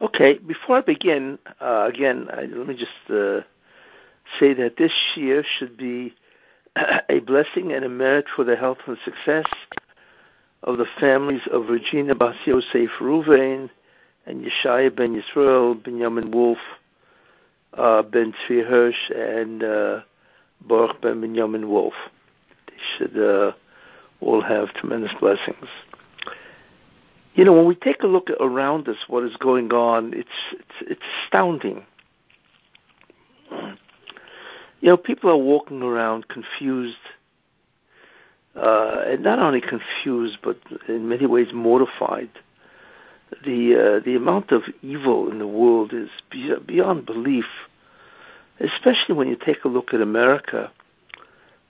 Okay, before I begin, uh, again, I, let me just uh, say that this year should be a blessing and a merit for the health and success of the families of Regina Bas Yosef Ruvain and Yeshaya ben Yisrael, Benjamin Wolf, uh, Ben Tzvi Hirsch, and uh, Baruch ben Benjamin Wolf. They should uh, all have tremendous blessings. You know, when we take a look around us, what is going on, it's it's, it's astounding. You know, people are walking around confused, uh, and not only confused, but in many ways mortified. The uh, the amount of evil in the world is beyond belief, especially when you take a look at America.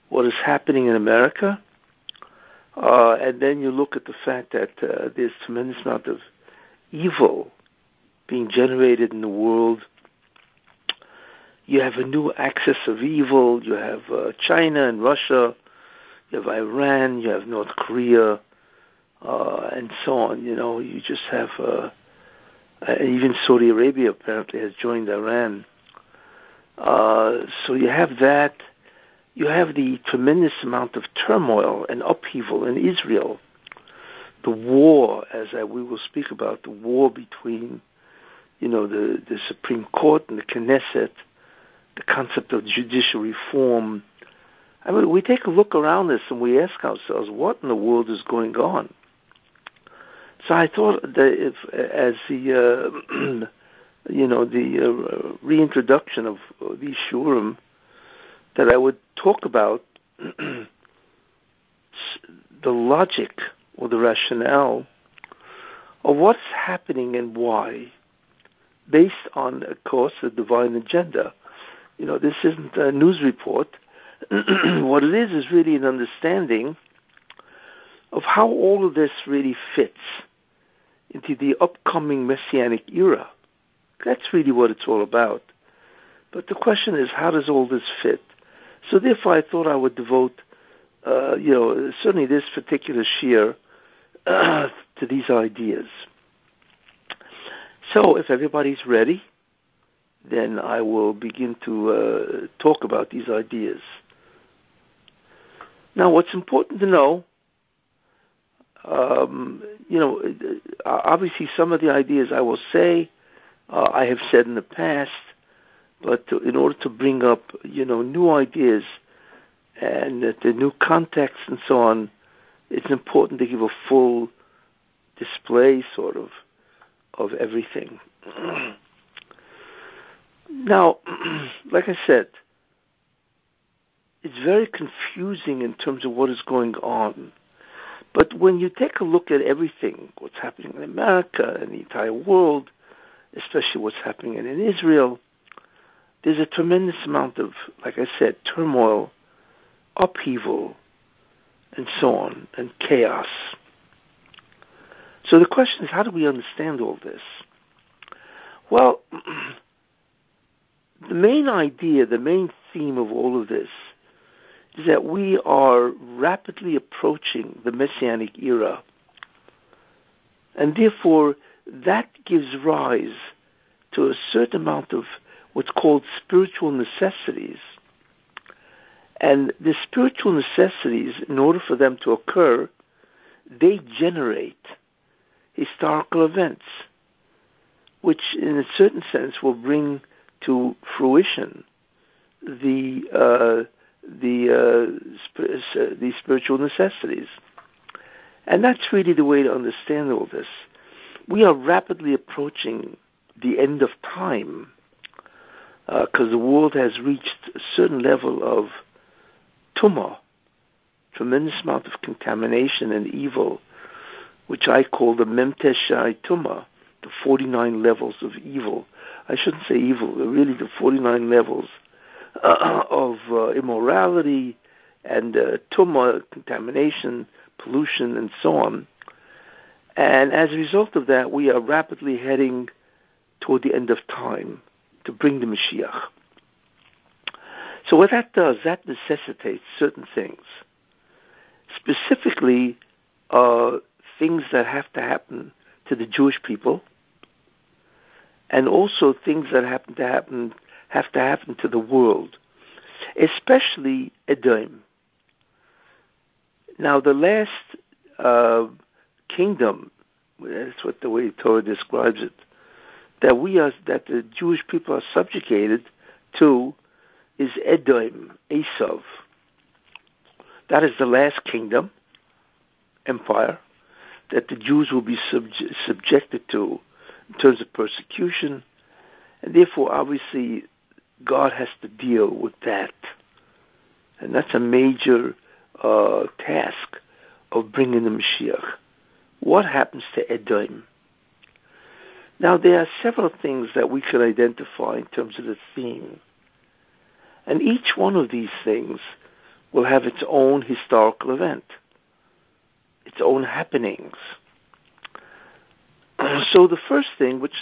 What is happening in America? Uh, and then you look at the fact that uh, there's tremendous amount of evil being generated in the world. You have a new axis of evil. You have uh, China and Russia. You have Iran. You have North Korea, uh, and so on. You know, you just have uh, even Saudi Arabia apparently has joined Iran. Uh, so you have that you have the tremendous amount of turmoil and upheaval in Israel. The war, as I, we will speak about, the war between, you know, the, the Supreme Court and the Knesset, the concept of judicial reform. I mean, we take a look around this and we ask ourselves, what in the world is going on? So I thought that if, as the, uh, you know, the uh, reintroduction of the shiurim, that I would talk about the logic or the rationale of what's happening and why, based on, of course, the divine agenda. You know, this isn't a news report. what it is is really an understanding of how all of this really fits into the upcoming messianic era. That's really what it's all about. But the question is, how does all this fit? So therefore, I thought I would devote, uh, you know, certainly this particular shiur uh, to these ideas. So if everybody's ready, then I will begin to uh, talk about these ideas. Now, what's important to know, um, you know, uh, obviously some of the ideas I will say, uh, I have said in the past, but to, in order to bring up, you know, new ideas and uh, the new context and so on, it's important to give a full display, sort of, of everything. now, like I said, it's very confusing in terms of what is going on. But when you take a look at everything, what's happening in America and the entire world, especially what's happening in Israel, there's a tremendous amount of, like I said, turmoil, upheaval, and so on, and chaos. So the question is, how do we understand all this? Well, the main idea, the main theme of all of this is that we are rapidly approaching the Messianic era. And therefore, that gives rise to a certain amount of what's called spiritual necessities. And the spiritual necessities, in order for them to occur, they generate historical events, which in a certain sense will bring to fruition the uh, the uh, sp- the spiritual necessities. And that's really the way to understand all this. We are rapidly approaching the end of time because uh, the world has reached a certain level of tumah, tremendous amount of contamination and evil, which I call the Memteshai Tumah, the 49 levels of evil. I shouldn't say evil, really the 49 levels uh, of uh, immorality and uh, tumah, contamination, pollution, and so on. And as a result of that, we are rapidly heading toward the end of time to bring the Mashiach. So what that does, that necessitates certain things. Specifically, uh, things that have to happen to the Jewish people, and also things that happen to happen have to happen to the world, especially Edom. Now, the last uh, kingdom, that's what the way Torah describes it, that we are, that the Jewish people are subjugated to, is Edom, Esav. That is the last kingdom, empire, that the Jews will be subj- subjected to in terms of persecution, and therefore, obviously, God has to deal with that. And that's a major uh, task of bringing the Mashiach. What happens to Edom? Now, there are several things that we could identify in terms of the theme. And each one of these things will have its own historical event, its own happenings. So, the first thing, which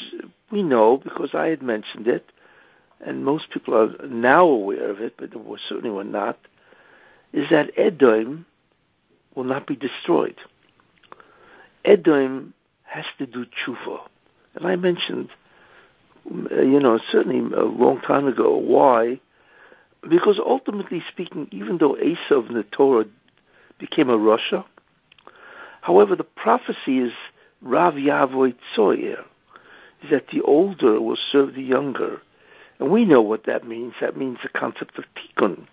we know because I had mentioned it, and most people are now aware of it, but certainly were not, is that Edom will not be destroyed. Edom has to do tshuva. And I mentioned, uh, you know, certainly a long time ago, why? Because ultimately speaking, even though Esav in the Torah became a rasha, however, the prophecy is Rav Yavoy Tzoyer, is that the older will serve the younger. And we know what that means. That means the concept of tikkun,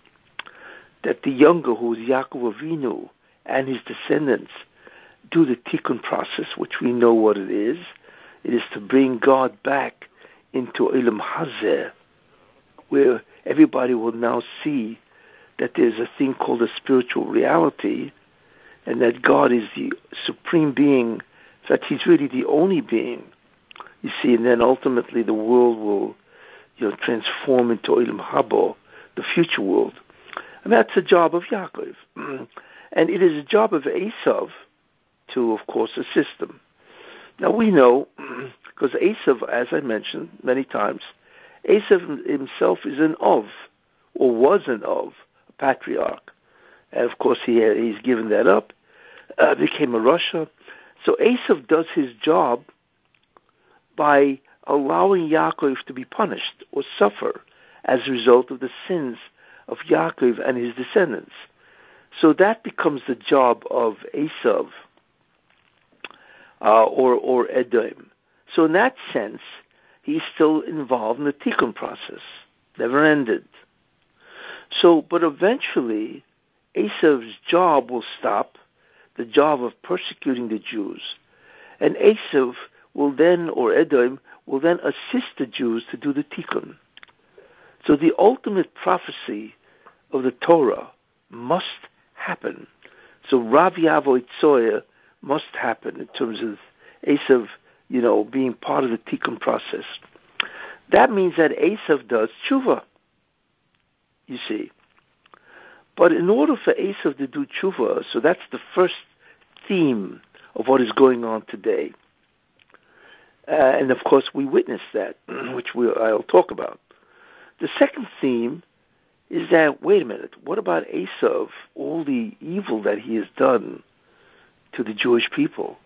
that the younger, who is Yaakov Avinu, and his descendants, do the tikkun process, which we know what it is. It is to bring God back into Olam Hazeh, where everybody will now see that there's a thing called a spiritual reality, and that God is the supreme being, that He's really the only being. You see, and then ultimately the world will, you know, transform into Olam Habo, the future world. And that's the job of Yaakov. and it is a job of Esav to, of course, assist them. Now we know, because Esav, as I mentioned many times, Esav himself is an Ov, or was an Ov, a patriarch. And of course, he he's given that up, uh, became a rasha. So Esav does his job by allowing Yaakov to be punished or suffer as a result of the sins of Yaakov and his descendants. So that becomes the job of Esav uh, or or Edom. So in that sense, he's still involved in the tikkun process, never ended. So, but eventually, Esav's job will stop, the job of persecuting the Jews, and Esav will then, or Edom, will then assist the Jews to do the tikkun. So the ultimate prophecy of the Torah must happen. So Rav Yavo Itzoya must happen in terms of Esav, you know, being part of the tikkun process. That means that Esav does tshuva. You see. But in order for Esav to do tshuva, so that's the first theme of what is going on today. Uh, and of course, we witness that, which we, I'll talk about. The second theme is that, wait a minute, what about Esav, all the evil that he has done to the Jewish people?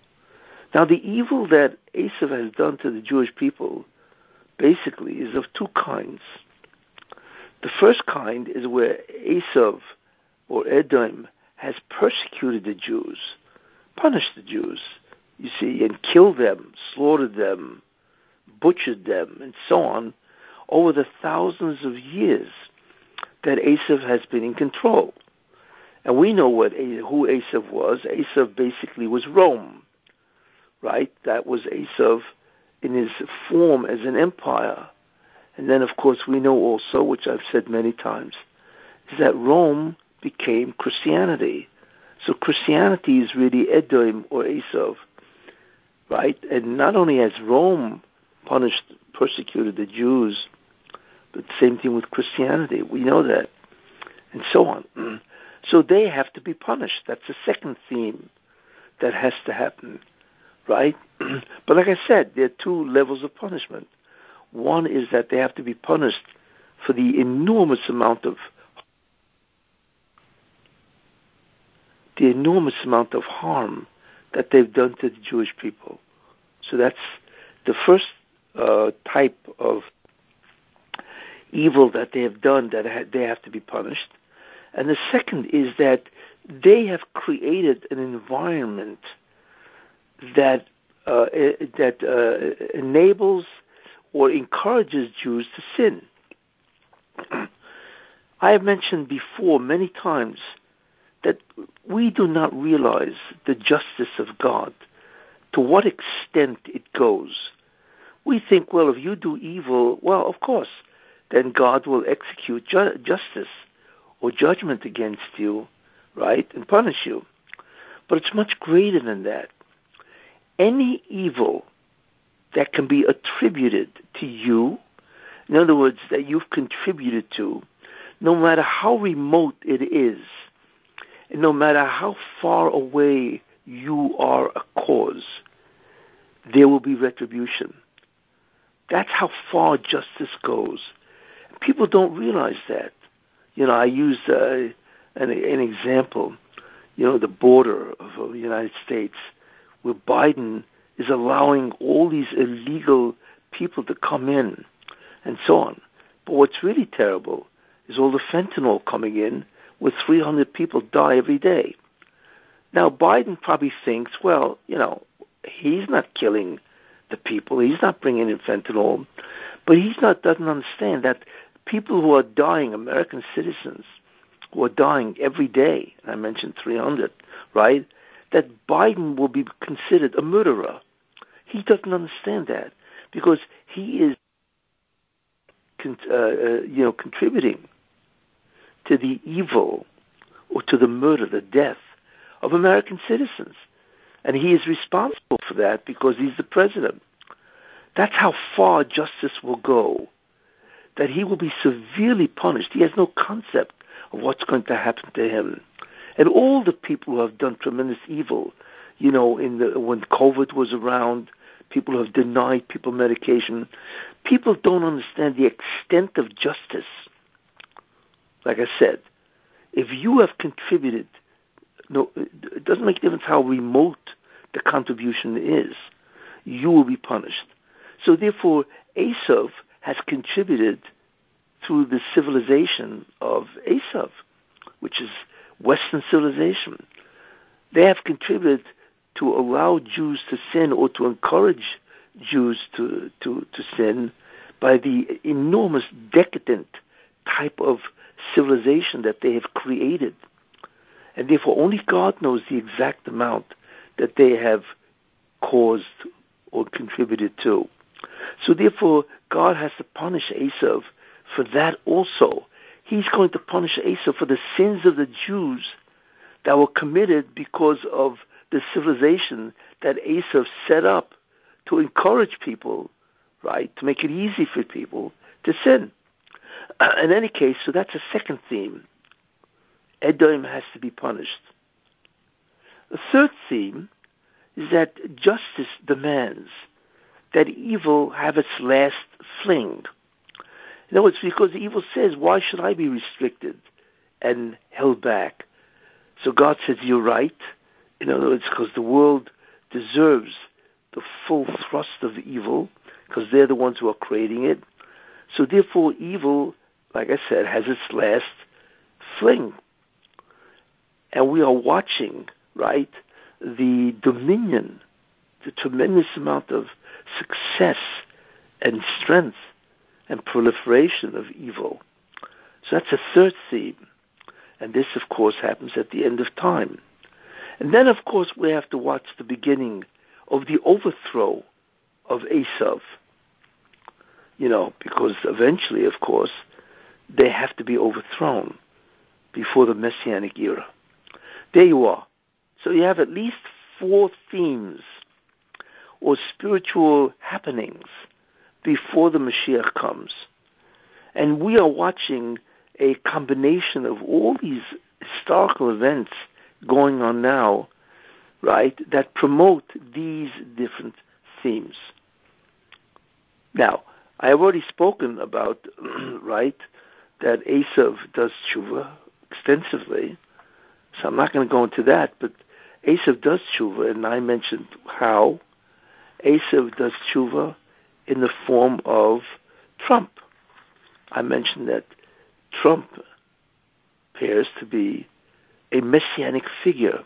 Now, the evil that Esav has done to the Jewish people basically is of two kinds. The first kind is where Esav or Edom has persecuted the Jews, punished the Jews, you see, and killed them, slaughtered them, butchered them, and so on, over the thousands of years that Esav has been in control. And we know what who Esav was. Esav basically was Rome, right? That was Esav in his form as an empire. And then, of course, we know also, which I've said many times, is that Rome became Christianity. So Christianity is really Edom or Esav right? And not only has Rome punished, persecuted the Jews, but same thing with Christianity. We know that, and so on. So they have to be punished. That's the second theme that has to happen, right? but like I said, there are two levels of punishment. One is that they have to be punished for the enormous amount of the enormous amount of harm that they've done to the Jewish people. So that's the first uh, type of evil that they have done that ha- they have to be punished. And the second is that they have created an environment that uh, that uh, enables or encourages Jews to sin. I have mentioned before many times that we do not realize the justice of God, to what extent it goes. We think, well, if you do evil, well, of course, then God will execute ju- justice or judgment against you, right, and punish you. But it's much greater than that. Any evil that can be attributed to you, in other words, that you've contributed to, no matter how remote it is, and no matter how far away you are a cause, there will be retribution. That's how far justice goes. People don't realize that. You know, I use uh, an, an example. You know, the border of the United States, where Biden is allowing all these illegal people to come in, and so on. But what's really terrible is all the fentanyl coming in, where 300 people die every day. Now, Biden probably thinks, well, you know, he's not killing the people. He's not bringing in fentanyl, but he's not doesn't understand that people who are dying, American citizens who are dying every day. I mentioned 300, right? That Biden will be considered a murderer. He doesn't understand that because he is, uh, uh, you know, contributing to the evil or to the murder, the death of American citizens. And he is responsible for that because he's the president. That's how far justice will go, that he will be severely punished. He has no concept of what's going to happen to him. And all the people who have done tremendous evil, you know, in the, when COVID was around, people who have denied people medication, people don't understand the extent of justice like I said, if you have contributed, no, it doesn't make a difference how remote the contribution is, you will be punished. So therefore, Esav has contributed through the civilization of Esav, which is Western civilization. They have contributed to allow Jews to sin or to encourage Jews to, to, to sin by the enormous decadent type of civilization that they have created. And therefore, only God knows the exact amount that they have caused or contributed to. So therefore, God has to punish Esav for that also. He's going to punish Esav for the sins of the Jews that were committed because of the civilization that Esav set up to encourage people, right, to make it easy for people to sin. in any case, so that's a second theme. Edom has to be punished. The third theme is that justice demands that evil have its last fling. In other words, because evil says, why should I be restricted and held back? So God says, you're right. In other words, because the world deserves the full thrust of evil, because they're the ones who are creating it. So therefore, evil, like I said, has its last fling. And we are watching, right, the dominion, the tremendous amount of success and strength and proliferation of evil. So that's a third theme. And this, of course, happens at the end of time. And then, of course, we have to watch the beginning of the overthrow of Esav you know, because eventually, of course, they have to be overthrown before the Messianic era. There you are. So you have at least four themes or spiritual happenings before the Mashiach comes. And we are watching a combination of all these historical events going on now, right, that promote these different themes. Now, I have already spoken about, right, that Esav does tshuva extensively, so I'm not going to go into that, but Esav does tshuva, and I mentioned how Esav does tshuva in the form of Trump. I mentioned that Trump appears to be a messianic figure,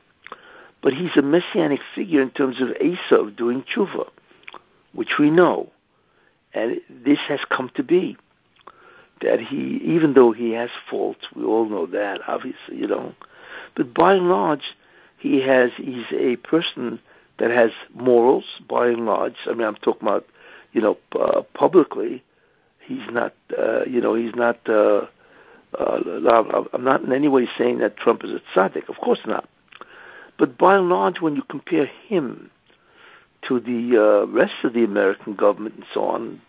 but he's a messianic figure in terms of Esav doing tshuva, which we know, and this has come to be. That he, even though he has faults, we all know that, obviously, you know, but by and large, he has he's a person that has morals. By and large, I mean, I'm talking about, you know, uh, publicly, he's not, uh, you know, he's not. Uh, uh, I'm not in any way saying that Trump is a tzaddik. Of course not. But by and large, when you compare him to the uh, rest of the American government and so on,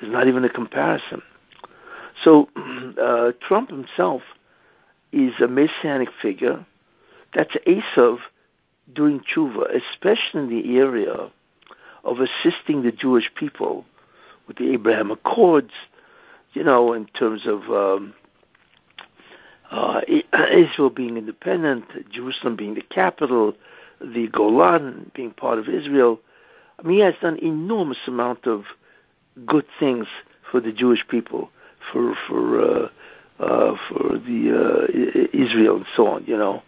there's not even a comparison. So uh, Trump himself is a messianic figure. That's Esav doing tshuva, especially in the area of assisting the Jewish people with the Abraham Accords, you know, in terms of um, uh, Israel being independent, Jerusalem being the capital, the Golan being part of Israel. I mean, he has done enormous amount of good things for the Jewish people, for for uh, uh, for the uh, Israel and so on. You know,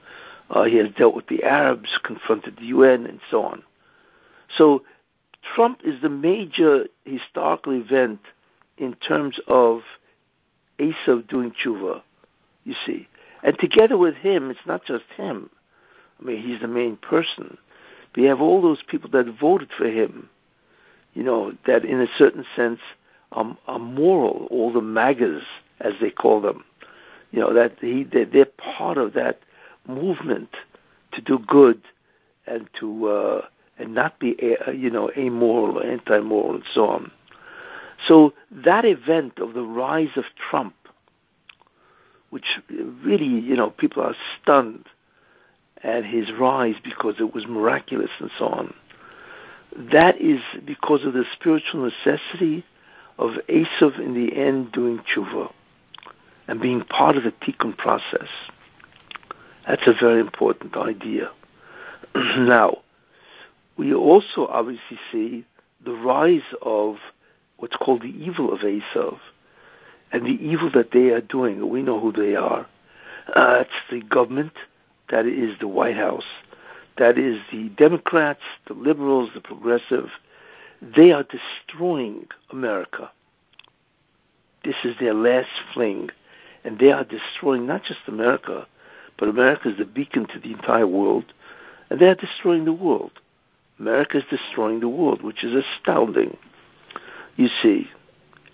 uh, he has dealt with the Arabs, confronted the UN, and so on. So, Trump is the major historical event in terms of Esav doing tshuva. You see, and together with him, it's not just him. I mean, he's the main person. But you have all those people that voted for him. You know that, in a certain sense, are, are moral. All the MAGAs, as they call them. You know that he they're, they're part of that movement to do good and to uh, and not be you know amoral or anti-moral and so on. So that event of the rise of Trump, which really you know people are stunned at his rise because it was miraculous and so on. That is because of the spiritual necessity of Esav in the end doing tshuva and being part of the tikkun process. That's a very important idea. now, we also obviously see the rise of what's called the evil of Esav and the evil that they are doing. We know who they are. Uh, it's the government, that is the White House, that is the Democrats, the liberals, the progressive. They are destroying America. This is their last fling. And they are destroying not just America, but America is the beacon to the entire world, and they're destroying the world. America is destroying the world, which is astounding. You see,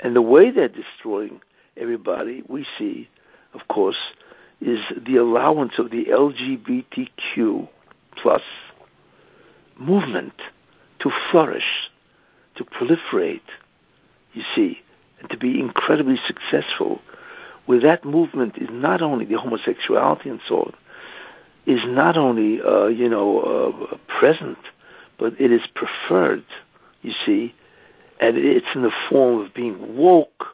and the way they're destroying everybody, we see, of course, is the allowance of the LGBTQ plus movement to flourish, to proliferate, you see, and to be incredibly successful where that movement is not only the homosexuality and so on, is not only uh, you know uh, present, but it is preferred. You see, and it's in the form of being woke,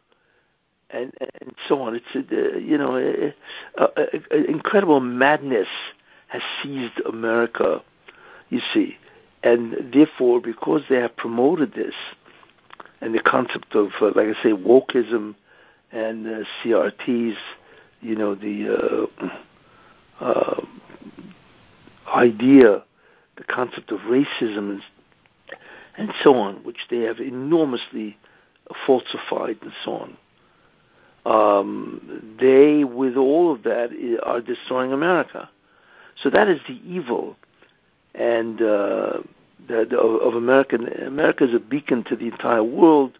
and and so on. It's uh, you know, uh, incredible madness has seized America. You see, and therefore, because they have promoted this, and the concept of, uh, like I say, wokeism and CRTs, you know, the uh, uh, idea, the concept of racism and, and so on, which they have enormously falsified and so on. Um, they, with all of that, are destroying America. So that is the evil, and uh, the, the, of America. America is a beacon to the entire world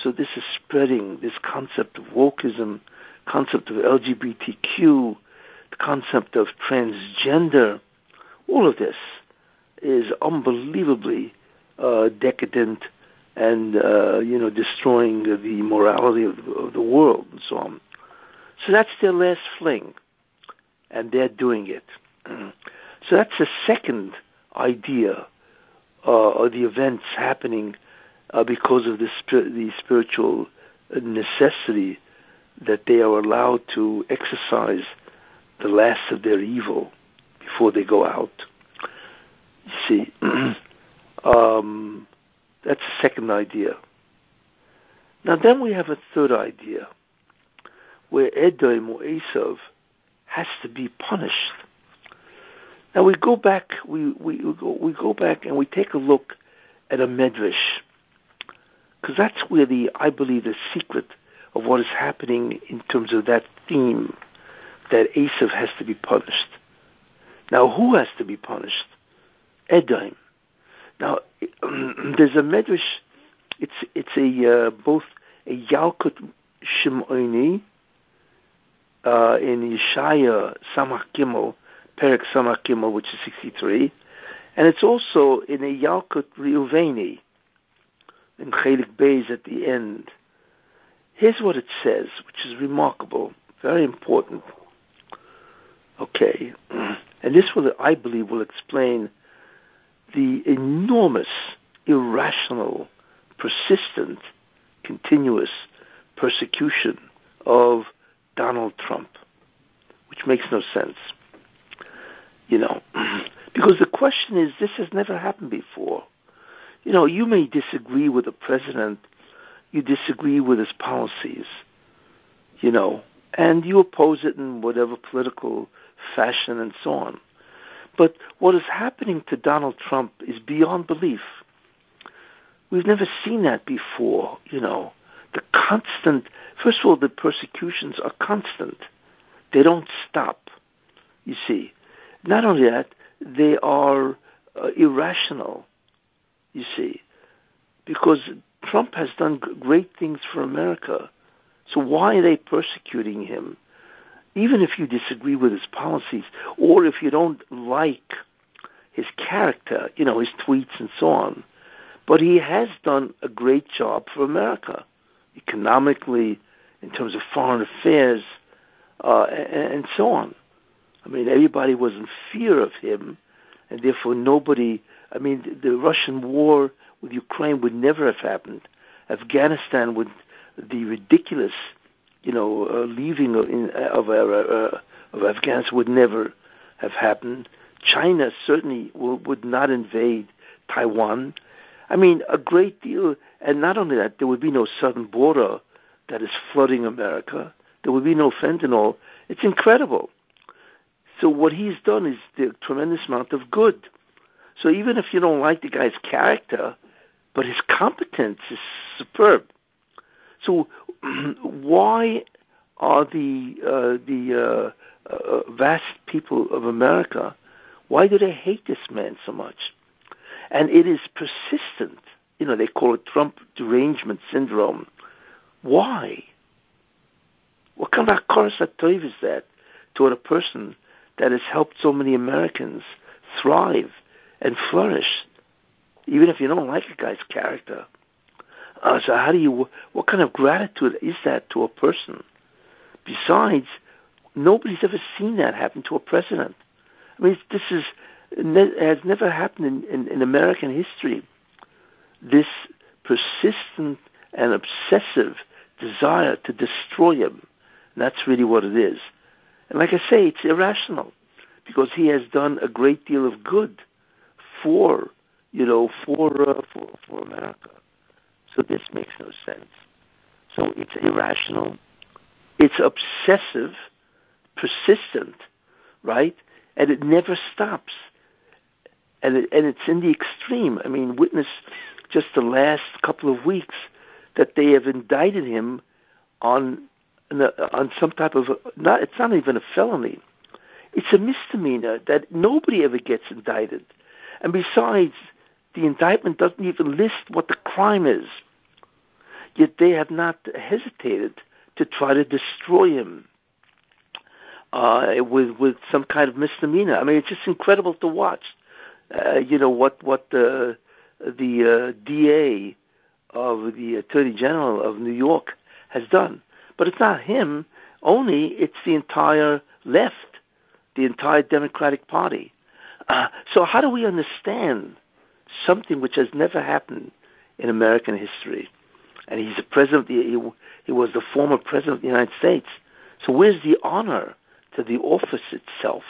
so this is spreading this concept of wokeism, concept of LGBTQ, the concept of transgender. All of this is unbelievably uh, decadent and uh, you know destroying the morality of, of, the world and so on. So that's their last fling, and they're doing it. so that's the second idea uh, of the events happening uh, because of the, the spiritual necessity that they are allowed to exercise the last of their evil before they go out. You see, um, that's the second idea. Now then we have a third idea, where Edom or Esav has to be punished. Now we go back, we, we, we, go, we go back and we take a look at a medrash, because that's where the, I believe, the secret of what is happening in terms of that theme, that Esav has to be punished. Now who has to be punished? Edom. Now there's a medrash, it's, it's a, uh, both a Yalkut Shimoni, uh, in Yeshaya Samach Gimel, which is 63, and it's also in a Yalkut Reuveni, in Chelek Beis at the end. Here's what it says, which is remarkable, very important. Okay, and this will, I believe, will explain the enormous, irrational, persistent, continuous persecution of Donald Trump, which makes no sense. You know, because the question is, this has never happened before. You know, you may disagree with the president, you disagree with his policies, you know, and you oppose it in whatever political fashion and so on. But what is happening to Donald Trump is beyond belief. We've never seen that before, you know the constant, first of all, the persecutions are constant. They don't stop, you see. Not only that, they are uh, irrational, you see, because Trump has done great things for America. So why are they persecuting him? Even if you disagree with his policies, or if you don't like his character, you know, his tweets and so on. But he has done a great job for America economically, in terms of foreign affairs, uh, and, and so on. I mean, everybody was in fear of him, and therefore nobody. I mean, the, the Russian war with Ukraine would never have happened. Afghanistan would the ridiculous, you know, uh, leaving of, in, of, uh, uh, of Afghanistan would never have happened. China certainly would not invade Taiwan. I mean, a great deal, and not only that, there would be no southern border that is flooding America. There would be no fentanyl. It's incredible. So what he's done is the tremendous amount of good. So even if you don't like the guy's character, but his competence is superb. So why are the uh, the uh, uh, vast people of America? Why do they hate this man so much? And it is persistent. You know, they call it Trump derangement syndrome. Why? What kind of akar is that toward a person that has helped so many Americans thrive and flourish, even if you don't like a guy's character? Uh, so how do you, what kind of gratitude is that to a person? Besides, nobody's ever seen that happen to a president. I mean, this is has never happened in, in, in American history. This persistent and obsessive desire to destroy him. And that's really what it is. And like I say, it's irrational because he has done a great deal of good for, you know, for uh, for for America. So this makes no sense. So it's irrational. It's obsessive, persistent, right? And it never stops and it, and it's in the extreme. I mean, witness just the last couple of weeks that they have indicted him on on some type of not. It's not even a felony. It's a misdemeanor that nobody ever gets indicted, and besides, the indictment doesn't even list what the crime is. Yet they have not hesitated to try to destroy him uh, with with some kind of misdemeanor. I mean, it's just incredible to watch uh, you know what what the the uh, DA of the Attorney General of New York has done. But it's not him only; it's the entire left, the entire Democratic Party. Uh, so how do we understand something which has never happened in American history? And he's a president. He, he was the former president of the United States. So where's the honor to the office itself?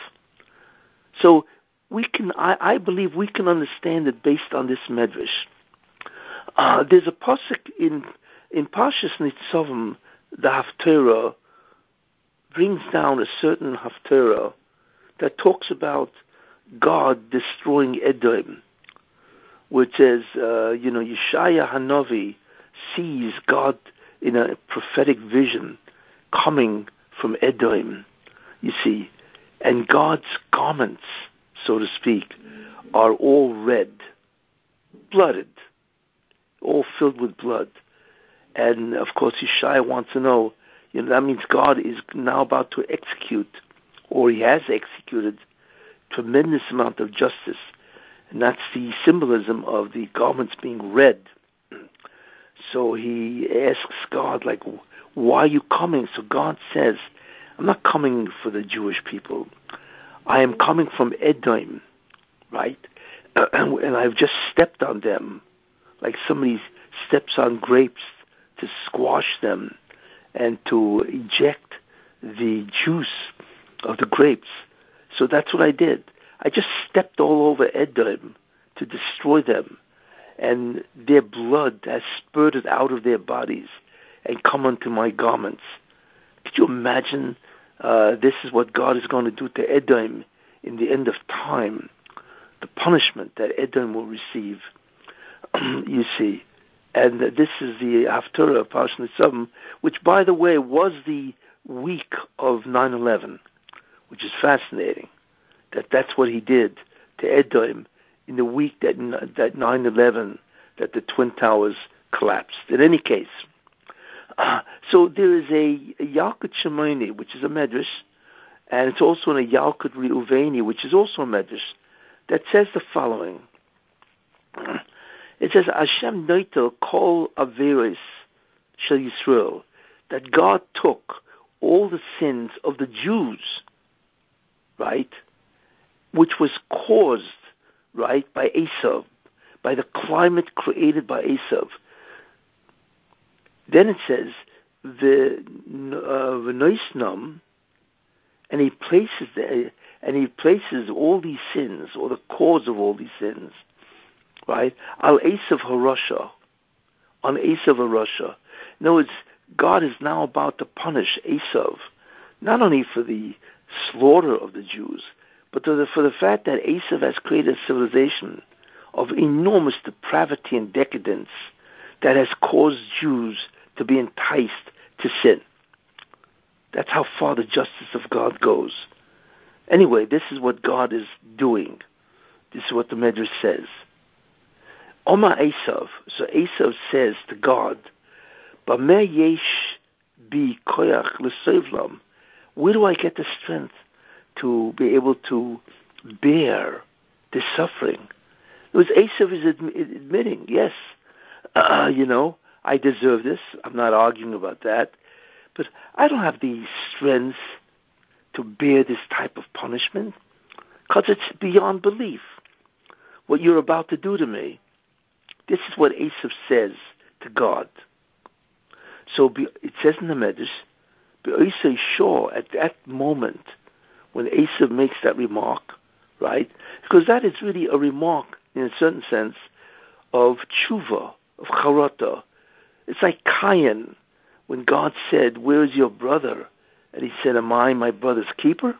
So we can, I, I believe we can understand it based on this medrash. Uh, there's a pasuk in in Parshas Nitzavim, the Haftarah brings down a certain Haftarah that talks about God destroying Edom, which says, uh, you know, Yeshaya Hanavi sees God in a prophetic vision coming from Edom, you see, and God's garments, so to speak, are all red, blooded, all filled with blood. And of course, Yeshaya wants to know, you know, that means God is now about to execute, or he has executed, tremendous amount of justice. And that's the symbolism of the garments being red. So he asks God, like, why are you coming? So God says, I'm not coming for the Jewish people. I am coming from Edom, right? And I've just stepped on them, like somebody steps on grapes to squash them and to eject the juice of the grapes. So that's what I did. I just stepped all over Edom to destroy them, and their blood has spurted out of their bodies and come onto my garments. Could you imagine? Uh, this is what God is going to do to Edom in the end of time. The punishment that Edom will receive. you see, and this is the Haftarah of Parshat Nitzavim, which, by the way, was the week of 9/11, which is fascinating. That that's what he did to Edom in the week that that 9/11, that the twin towers collapsed. In any case, uh, so there is a, a Yalkut Shimoni, which is a medrash, and it's also in a Yalkut Reuveni, which is also a medrash, that says the following. It says, Hashem noitel kol averis shel Yisrael, that God took all the sins of the Jews, right, which was caused, right, by Esav, by the climate created by Esav. Then it says, the uh, and he places the, and he places all these sins, or the cause of all these sins, right? Al Esav Harasha, on Esav Harasha. In other words, God is now about to punish Esav, not only for the slaughter of the Jews, but the, for the fact that Esav has created a civilization of enormous depravity and decadence that has caused Jews to be enticed to sin. That's how far the justice of God goes. Anyway, this is what God is doing. This is what the Medrash says. Oma Esav. So Esav says to God, Bameh yesh bi koyach l'sevlam. Where do I get the strength to be able to bear this suffering? It was Esav is admitting, yes, uh, you know, I deserve this. I'm not arguing about that. But I don't have the strength to bear this type of punishment because it's beyond belief. What you're about to do to me. This is what Esav says to God. So it says in the Medrash, Be'osei Shor, at that moment, when Esav makes that remark, right? Because that is really a remark, in a certain sense, of tshuva, of charata. It's like Cain, when God said, Where is your brother? And he said, Am I my brother's keeper?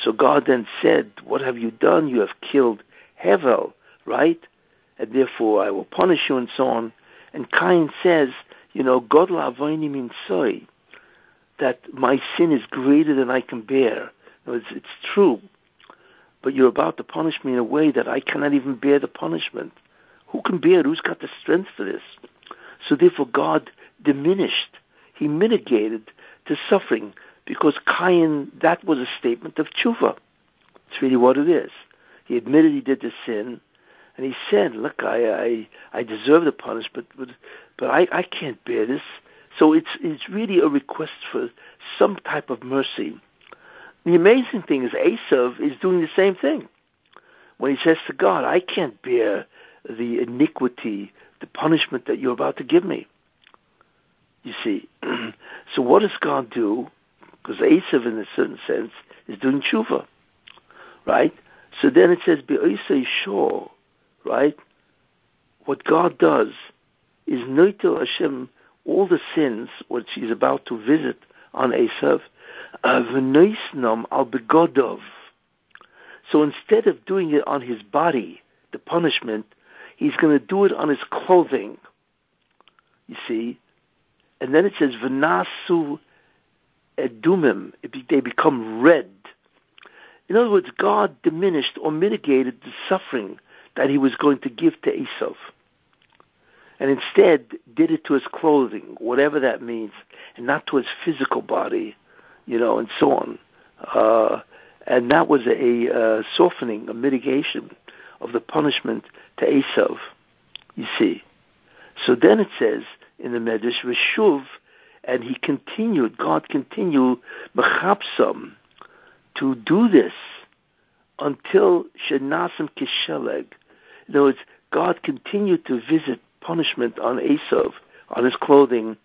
So God then said, What have you done? You have killed Hevel, right? And therefore I will punish you, and so on. And Cain says, you know, God la'avoini min soy, that my sin is greater than I can bear. It's, it's true, but you're about to punish me in a way that I cannot even bear the punishment. Who can bear it? Who's got the strength for this? So therefore God diminished, he mitigated the suffering because Cain, that was a statement of tshuva. It's really what it is. He admitted he did the sin, and he said, "Look, I I, I deserve the punishment, but but I, I can't bear this." So it's it's really a request for some type of mercy. The amazing thing is Esav is doing the same thing when he says to God, "I can't bear the iniquity, the punishment that you're about to give me." You see, so what does God do? Because Esav, in a certain sense, is doing tshuva, right? So then it says, "Be'osei shor." Right? What God does is Noitel Hashem, all the sins which he's about to visit on Esav, v'noisnam al begodov. So instead of doing it on his body, the punishment, he's going to do it on his clothing. You see? And then it says, v'nasu edumim. They become red. In other words, God diminished or mitigated the suffering that he was going to give to Esav. And instead did it to his clothing, whatever that means, and not to his physical body, you know, and so on. Uh, and that was a uh, softening, a mitigation of the punishment to Esav, you see. So then it says in the Medrash, Reshuv, and he continued, God continued, Mechapsam, to do this until Shenasim Kisheleg. In other words, God continued to visit punishment on Esav, on his clothing,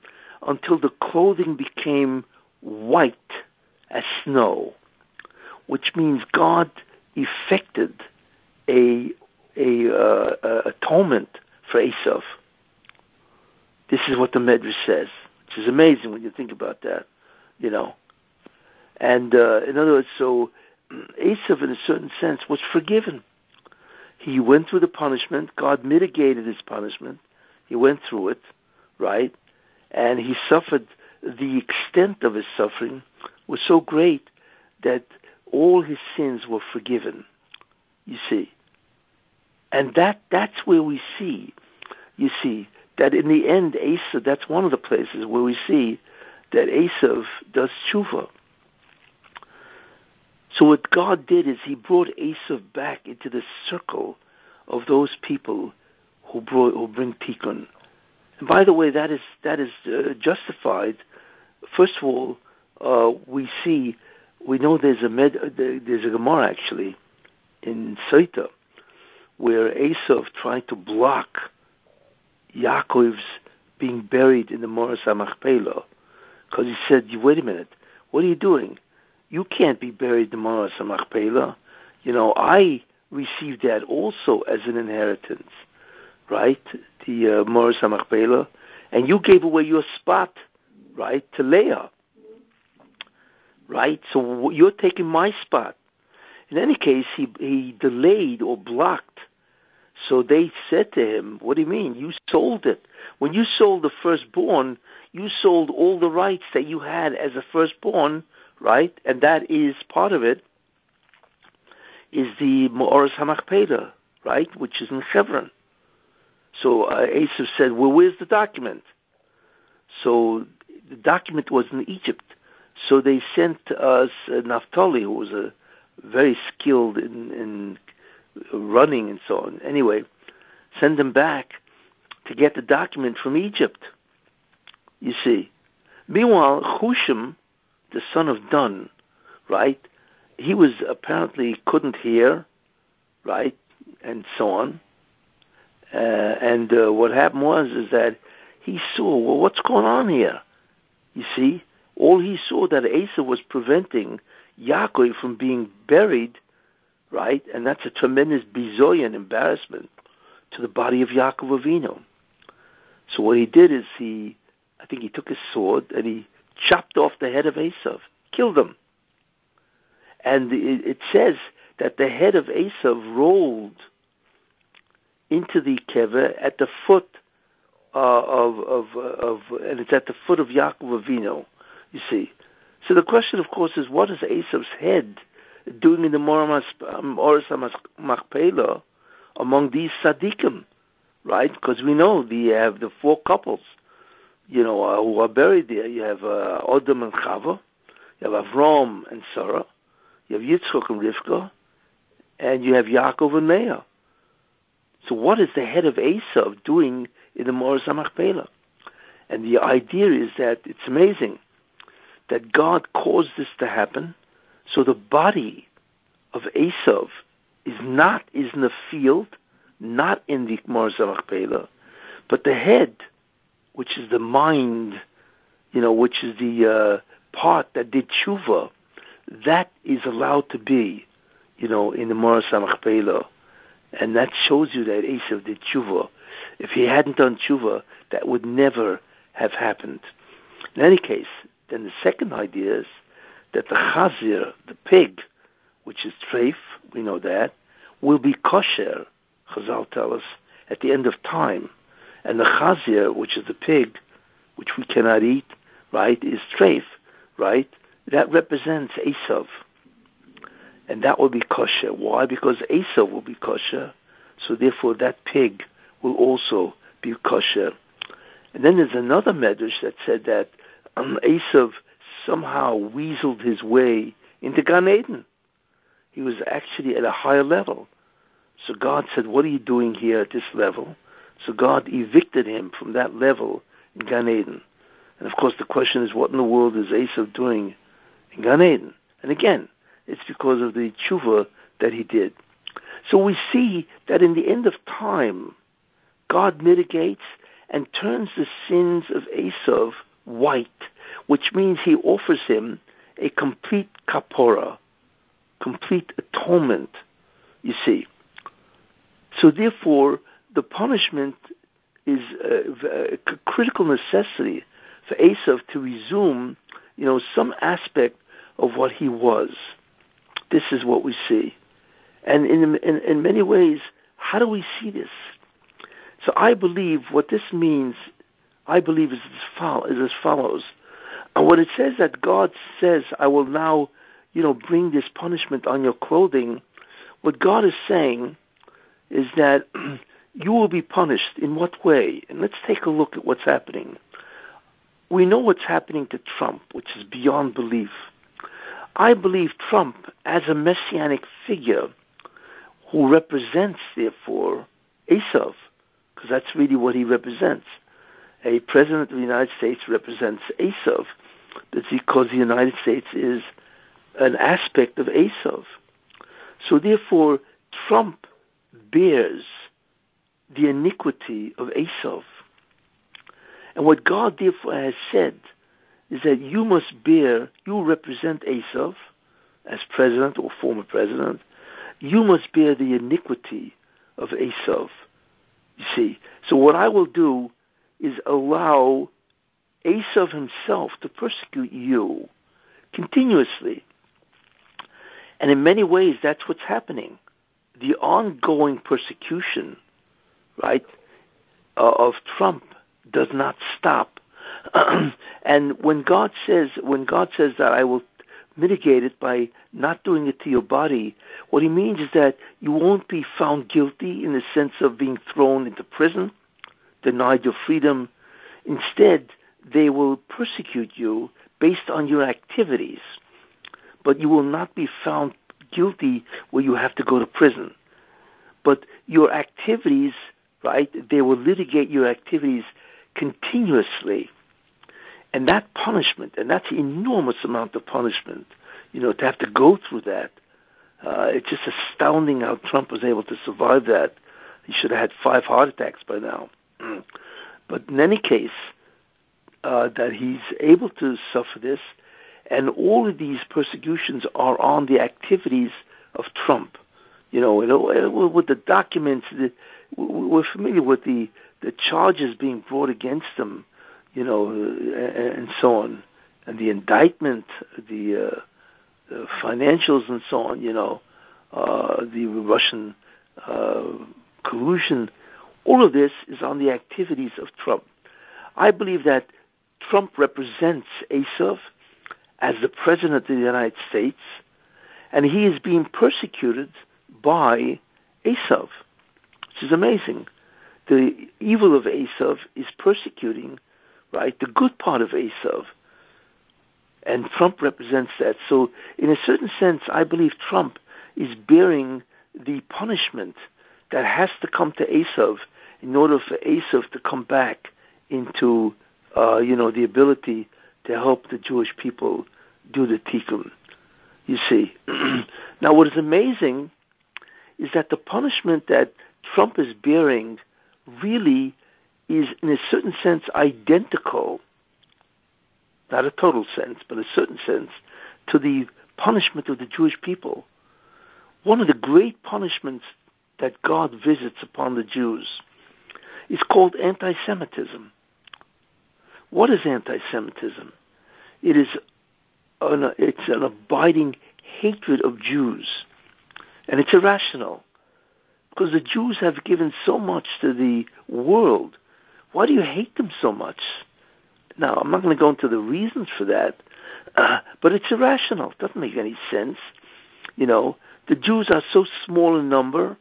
until the clothing became white as snow, which means God effected a, a, uh, atonement for Esav. This is what the Medrash says, which is amazing when you think about that, you know. And uh, in other words, so Esav, in a certain sense, was forgiven. He went through the punishment. God mitigated his punishment. He went through it, right? And he suffered. The extent of his suffering was so great that all his sins were forgiven. You see, and that that's where we see. You see that in the end, Esav. That's one of the places where we see that Esav does tshuva. So what God did is He brought Esav back into the circle of those people who brought who bring tikkun. And by the way, that is that is uh, justified. First of all, uh, we see we know there's a med, uh, there's a Gemara actually in Sotah where Esav tried to block Yaakov's being buried in the Moras HaMachpelah because he said, "Wait a minute, what are you doing? You can't be buried in Moras HaMachpelah. You know, I received that also as an inheritance, right? The uh, HaMachpelah, and you gave away your spot, right, to Leah, right? So you're taking my spot. In any case, he he delayed or blocked. So they said to him, "What do you mean? You sold it. When you sold the firstborn, you sold all the rights that you had as a firstborn, right? And that is part of it is the Ma'oris HaMachpelah, right, which is in Hebron. So uh, said, well, where's the document? So the document was in Egypt. So they sent us uh, who was a very skilled in, in running and so on. Anyway, send them back to get the document from Egypt. You see. Meanwhile, Hushim, the son of Dun, right, he was apparently couldn't hear, right, and so on. Uh, and uh, what happened was is that he saw, well, what's going on here? You see, all he saw that Esav was preventing Yaakov from being buried, right, and that's a tremendous bizoyan embarrassment to the body of Yaakov Avinu. So what he did is he, I think he took his sword and he chopped off the head of Esav, killed him. And it, says that the head of Esav rolled into the kever at the foot uh, of, of, of, and it's at the foot of Yaakov Avinu, you see. So the question, of course, is what is Esav's head doing in the Moras Machpelah among these tzaddikim, right? Because we know the, have the four couples, you know, uh, who are buried there. You have uh, Odom and Chava, you have Avram and Sarah, you have Yitzchok and Rivka, and you have Yaakov and Leah. So what is the head of Esav doing in the Moras HaMachpelah? And the idea is that it's amazing that God caused this to happen, so the body of Esav is not is in the field, not in the Moras HaMachpelah, but the head, which is the mind, you know, which is the uh, part that did tshuva, that is allowed to be, you know, in the Moras HaMachpelah. And that shows you that Esav did tshuva. If he hadn't done tshuva, that would never have happened. In any case, then the second idea is that the chazir, the pig, which is treif, we know that, will be kosher, Chazal tell us, at the end of time. And the chazir, which is the pig, which we cannot eat, right, is treif, right? That represents Esav. And that will be kosher. Why? Because Esav will be kosher, so therefore that pig will also be kosher. And then there's another medrash that said that um, Esav somehow weaseled his way into Gan Eden. He was actually at a higher level. So God said, What are you doing here at this level? So God evicted him from that level in Gan Eden. And of course, the question is, what in the world is Esav doing in Gan Eden? And again, it's because of the tshuva that he did. So we see that in the end of time, God mitigates and turns the sins of Esav white, which means he offers him a complete kapora, complete atonement, you see. So therefore, the punishment is uh, a, a uh, critical necessity for Esav to resume, you know, some aspect of what he was. This is what we see. And in, in, in many ways, how do we see this? So I believe what this means, I believe is as, is as follows. And when it says that God says, I will now, you know, bring this punishment on your clothing, what God is saying is that you will be punished. In what way? And let's take a look at what's happening. We know what's happening to Trump, which is beyond belief. I believe Trump, as a messianic figure who represents, therefore, Esav, because that's really what he represents. A president of the United States represents Esav, that's because the United States is an aspect of Esav. So therefore, Trump bears the iniquity of Esav. And what God therefore has said is that you must bear, you represent Esav as president or former president, you must bear the iniquity of Esav. You see, so what I will do is allow Esav himself to persecute you continuously. And in many ways, that's what's happening. The ongoing persecution, right, uh, of Trump does not stop. and when God says, when God says that I will mitigate it by not doing it to your body, what he means is that you won't be found guilty in the sense of being thrown into prison, denied your freedom. Instead, they will persecute you based on your activities, but you will not be found guilty where you have to go to prison. But your activities, right, they will litigate your activities continuously and that punishment, and that's an enormous amount of punishment, you know, to have to go through that. Uh, it's just astounding how Trump was able to survive that. He should have had five heart attacks by now. but in any case, uh, that he's able to suffer this, and all of these persecutions are on the activities of Trump. You know, with the documents, we're familiar with the the charges being brought against them, you know, and so on, and the indictment, the, uh, the financials, and so on, you know, uh, the Russian uh, collusion, all of this is on the activities of Trump. I believe that Trump represents Esav as the president of the United States, and he is being persecuted by Esav, which is amazing. The evil of Esav is persecuting right? The good part of Esav. And Trump represents that. So, in a certain sense, I believe Trump is bearing the punishment that has to come to Esav in order for Esav to come back into, uh, you know, the ability to help the Jewish people do the tikkun. You see. now, what is amazing is that the punishment that Trump is bearing really is, in a certain sense, identical, not a total sense, but a certain sense, to the punishment of the Jewish people. One of the great punishments that God visits upon the Jews is called anti Semitism, What is anti-Semitism? It is an, it's an abiding hatred of Jews, and it's irrational because the Jews have given so much to the world. Why do you hate them so much? Now, I'm not going to go into the reasons for that, uh, but it's irrational. It doesn't make any sense. You know, the Jews are so small in number.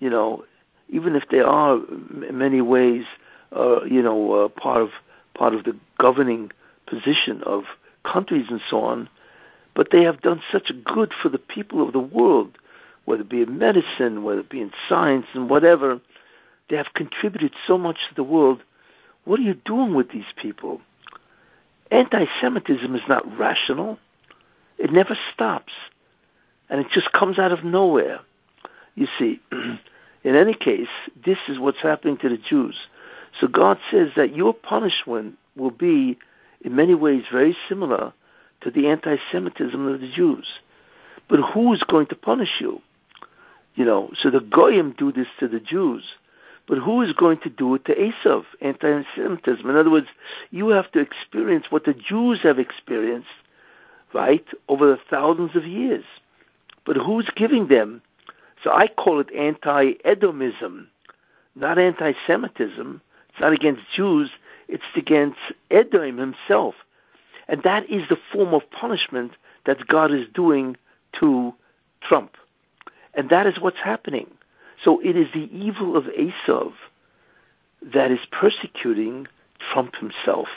You know, even if they are in many ways, uh, you know, uh, part of part of the governing position of countries and so on, but they have done such good for the people of the world, whether it be in medicine, whether it be in science and whatever. They have contributed so much to the world. What are you doing with these people? Anti Semitism is not rational, it never stops, and it just comes out of nowhere. You see, in any case, this is what's happening to the Jews. So God says that your punishment will be, in many ways, very similar to the anti Semitism of the Jews. But who is going to punish you? You know, so the Goyim do this to the Jews. But who is going to do it to Esav, anti-Semitism? In other words, you have to experience what the Jews have experienced, right, over the thousands of years. But who's giving them? So I call it anti-Edomism, not anti-Semitism. It's not against Jews. It's against Edom himself. And that is the form of punishment that God is doing to Trump. And that is what's happening. So it is the evil of Esav that is persecuting Trump himself.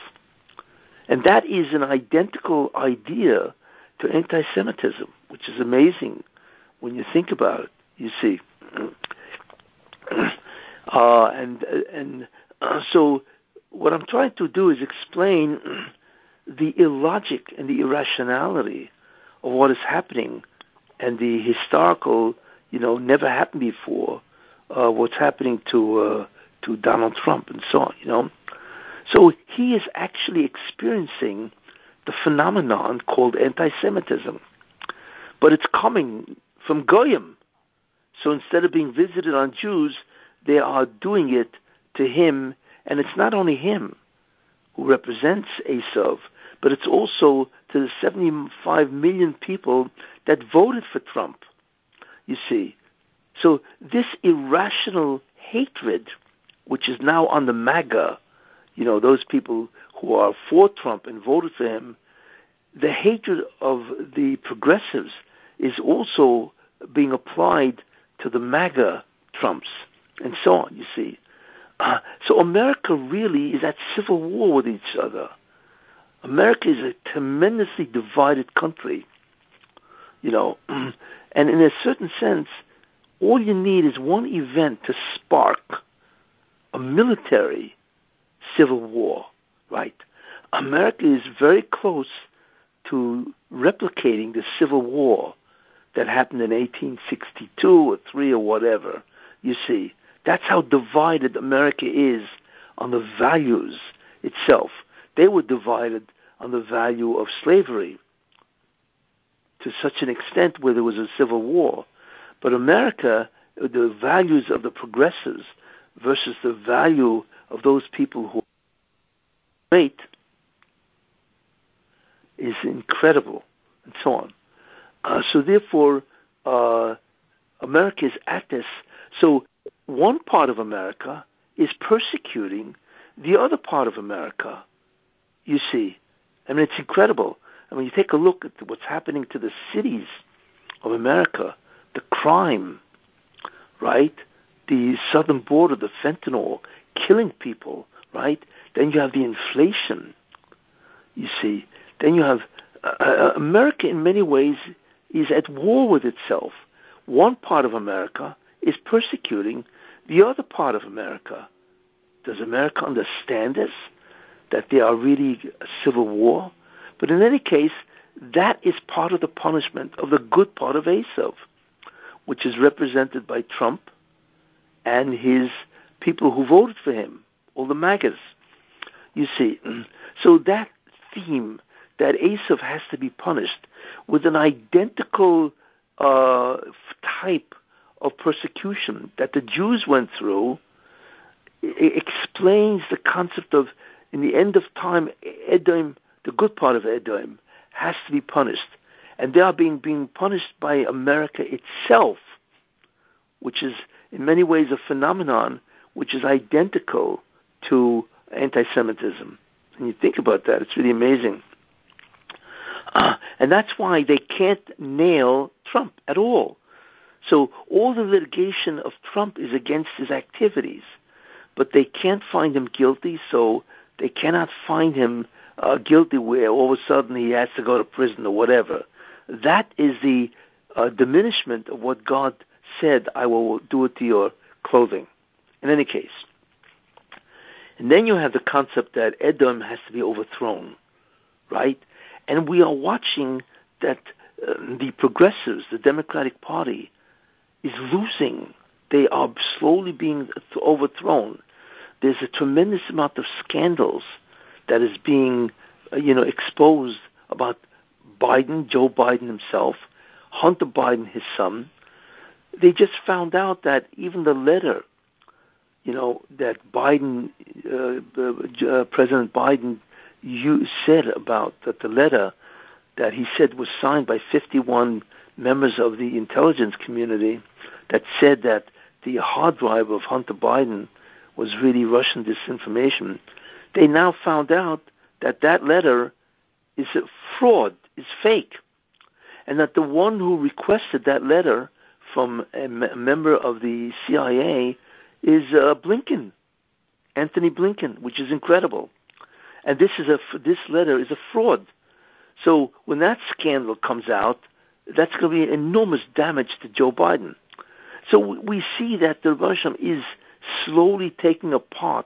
And that is an identical idea to anti Semitism, which is amazing when you think about it, you see. Uh, and and uh, so, what I'm trying to do is explain the illogic and the irrationality of what is happening and the historical you know, never happened before. Uh, what's happening to uh, to Donald Trump and so on, you know. So he is actually experiencing the phenomenon called anti-Semitism, but it's coming from goyim. So instead of being visited on Jews, they are doing it to him, and it's not only him who represents Esav, but it's also to the 75 million people that voted for Trump you see. So this irrational hatred, which is now on the MAGA, you know, those people who are for Trump and voted for him, the hatred of the progressives is also being applied to the MAGA Trumps and so on, you see. Uh, so America really is at civil war with each other. America is a tremendously divided country, you know, And in a certain sense, all you need is one event to spark a military civil war, right? America is very close to replicating the civil war that happened in 1862 or 3 or whatever. You see, that's how divided America is on the values itself. They were divided on the value of slavery to such an extent where there was a civil war. But America, the values of the progressives versus the value of those people who wait is incredible, and so on. Uh, so therefore, uh, America is at this. So one part of America is persecuting the other part of America. You see, I mean, it's incredible. And when you take a look at what's happening to the cities of America, the crime, right? The southern border, the fentanyl, killing people, right? Then you have the inflation, you see. Then you have uh, uh, America, in many ways, is at war with itself. One part of America is persecuting the other part of America. Does America understand this? That there are really a civil war? But in any case, that is part of the punishment of the good part of Esav, which is represented by Trump and his people who voted for him, all the MAGAs. You see, so that theme that Esav has to be punished with an identical uh, type of persecution that the Jews went through explains the concept of in the end of time, Edom, the good part of Edom, has to be punished. And they are being, being punished by America itself, which is in many ways a phenomenon which is identical to anti Semitism. And you think about that, it's really amazing. Uh, and that's why they can't nail Trump at all. So all the litigation of Trump is against his activities, but they can't find him guilty, so they cannot find him uh, guilty where all of a sudden he has to go to prison or whatever. That is the uh, diminishment of what God said, I will do it to your clothing. In any case. And then you have the concept that Edom has to be overthrown, right? And we are watching that uh, the progressives, the Democratic Party, is losing. They are slowly being overthrown. There's a tremendous amount of scandals that is being, uh, you know, exposed about Biden, Joe Biden himself, Hunter Biden, his son. They just found out that even the letter, you know, that Biden, uh, uh, President Biden, you said about that the letter that he said was signed by 51 members of the intelligence community that said that the hard drive of Hunter Biden was really Russian disinformation. They now found out that that letter is a fraud, is fake, and that the one who requested that letter from a, member of the CIA is uh, Blinken, Antony Blinken, which is incredible. And this is a this letter is a fraud. So when that scandal comes out, that's going to be enormous damage to Joe Biden. So we see that the Russian is slowly taking apart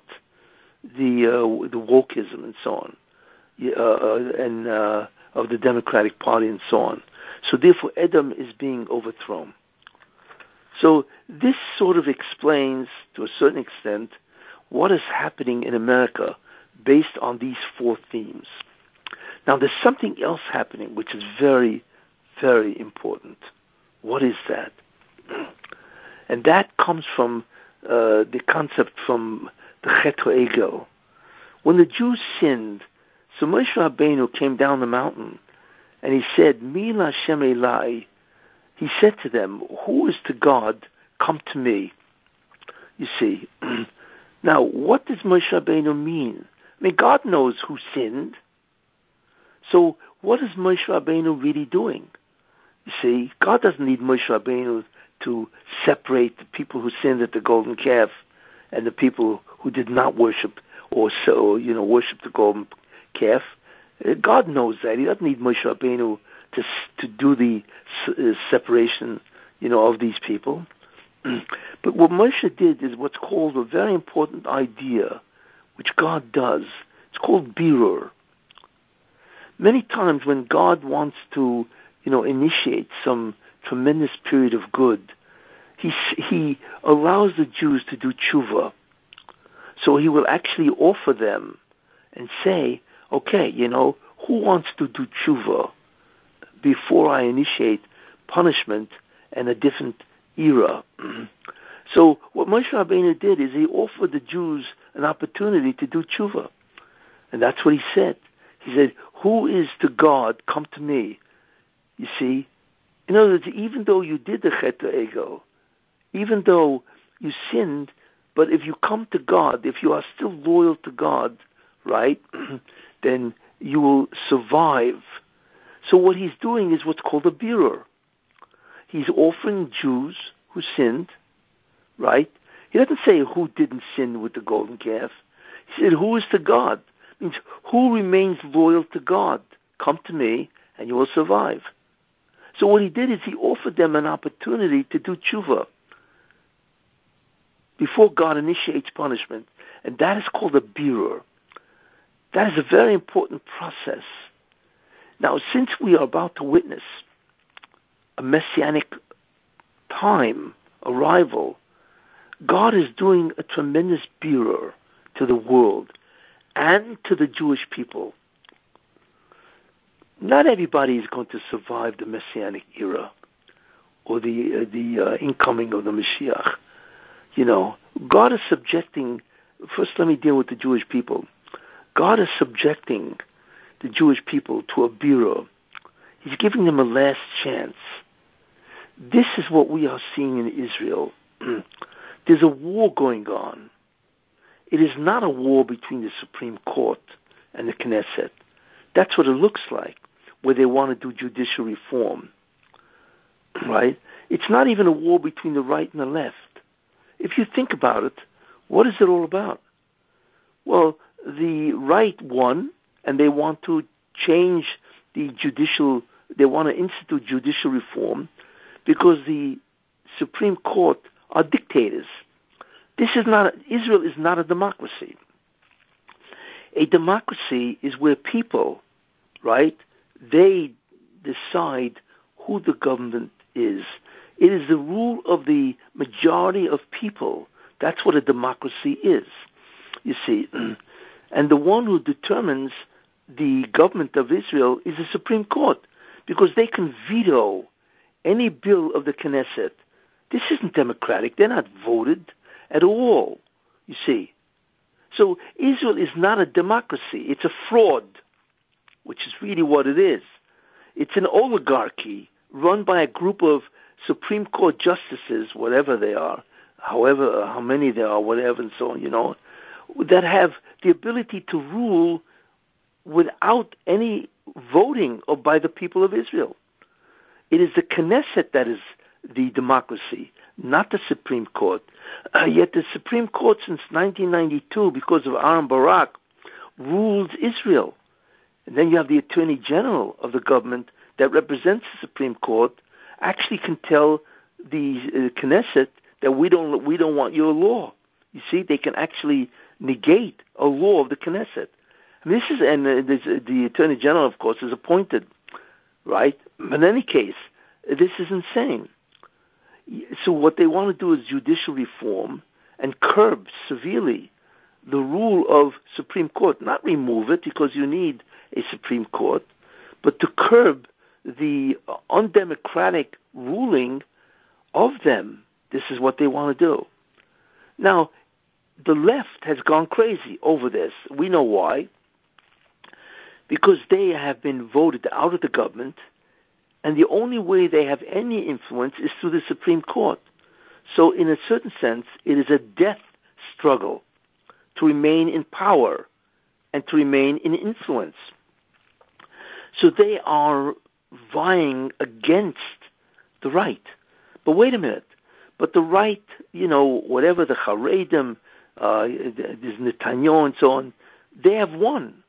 the uh, the wokeism and so on, uh, uh, and uh, of the Democratic Party and so on. So therefore, Edom is being overthrown. So this sort of explains, to a certain extent, what is happening in America based on these four themes. Now, there's something else happening which is very, very important. What is that? And that comes from uh, the concept from the Chet Egel. When the Jews sinned, so Moshe Rabbeinu came down the mountain and he said, Mi Lashem Elai. He said to them, Who is to God? Come to me. You see. now, what does Moshe Rabbeinu mean? I mean, God knows who sinned. So, what is Moshe Rabbeinu really doing? You see, God doesn't need Moshe Rabbeinu to separate the people who sinned at the golden calf and the people who did not worship or so you know worship the golden calf. Uh, God knows that. He doesn't need Moshe Rabbeinu to to do the uh, separation, you know, of these people. but what Moshe did is what's called a very important idea, which God does. It's called birur. Many times when God wants to, you know, initiate some tremendous period of good, he, he allows the Jews to do tshuva. So he will actually offer them and say, okay, you know, who wants to do tshuva before I initiate punishment and a different era? so what Moshe Rabbeinu did is he offered the Jews an opportunity to do tshuva. And that's what he said. He said, who is to God, come to me. You see, in other words, even though you did the Chet Egel, even though you sinned, but if you come to God, if you are still loyal to God, right, then you will survive. So what he's doing is what's called a birur. He's offering Jews who sinned, right? He doesn't say who didn't sin with the golden calf. He said who is to God. It means who remains loyal to God. Come to me and you will survive. So what he did is he offered them an opportunity to do tshuva before God initiates punishment, and that is called a birur. That is a very important process. Now, since we are about to witness a messianic time, arrival, God is doing a tremendous birur to the world and to the Jewish people not everybody is going to survive the messianic era or the uh, the uh, incoming of the Mashiach. You know, God is subjecting. First, let me deal with the Jewish people. God is subjecting the Jewish people to a birur. He's giving them a last chance. This is what we are seeing in Israel. There's a war going on. It is not a war between the Supreme Court and the Knesset. That's what it looks like, where they want to do judicial reform. Right? It's not even a war between the right and the left. If you think about it, what is it all about? Well, the right won, and they want to change the judicial, they want to institute judicial reform because the Supreme Court are dictators. This is not, Israel is not a democracy. A democracy is where people, right, they decide who the government is. It is the rule of the majority of people. That's what a democracy is, you see. And the one who determines the government of Israel is the Supreme Court, because they can veto any bill of the Knesset. This isn't democratic. They're not voted at all, you see. So Israel is not a democracy. It's a fraud, which is really what it is. It's an oligarchy run by a group of Supreme Court justices, whatever they are, however, how many there are, whatever, and so on, you know, that have the ability to rule without any voting or by the people of Israel. It is the Knesset that is the democracy, not the Supreme Court. Uh, yet the Supreme Court since 1992, because of Aaron Barak, rules Israel. And then you have the Attorney General of the government that represents the Supreme Court, actually can tell the uh, Knesset that we don't we don't want your law. You see, they can actually negate a law of the Knesset. And this is and uh, this, uh, the Attorney General, of course, is appointed, right? But in any case, this is insane. So what they want to do is judicial reform and curb severely the rule of Supreme Court, not remove it because you need a Supreme Court, but to curb the undemocratic ruling of them. This is what they want to do. Now, the left has gone crazy over this. We know why. Because they have been voted out of the government, and the only way they have any influence is through the Supreme Court. So, in a certain sense, it is a death struggle to remain in power and to remain in influence. So they are vying against the right. But wait a minute. But the right, you know, whatever the Haredim, uh, there's Netanyahu and so on, they have won.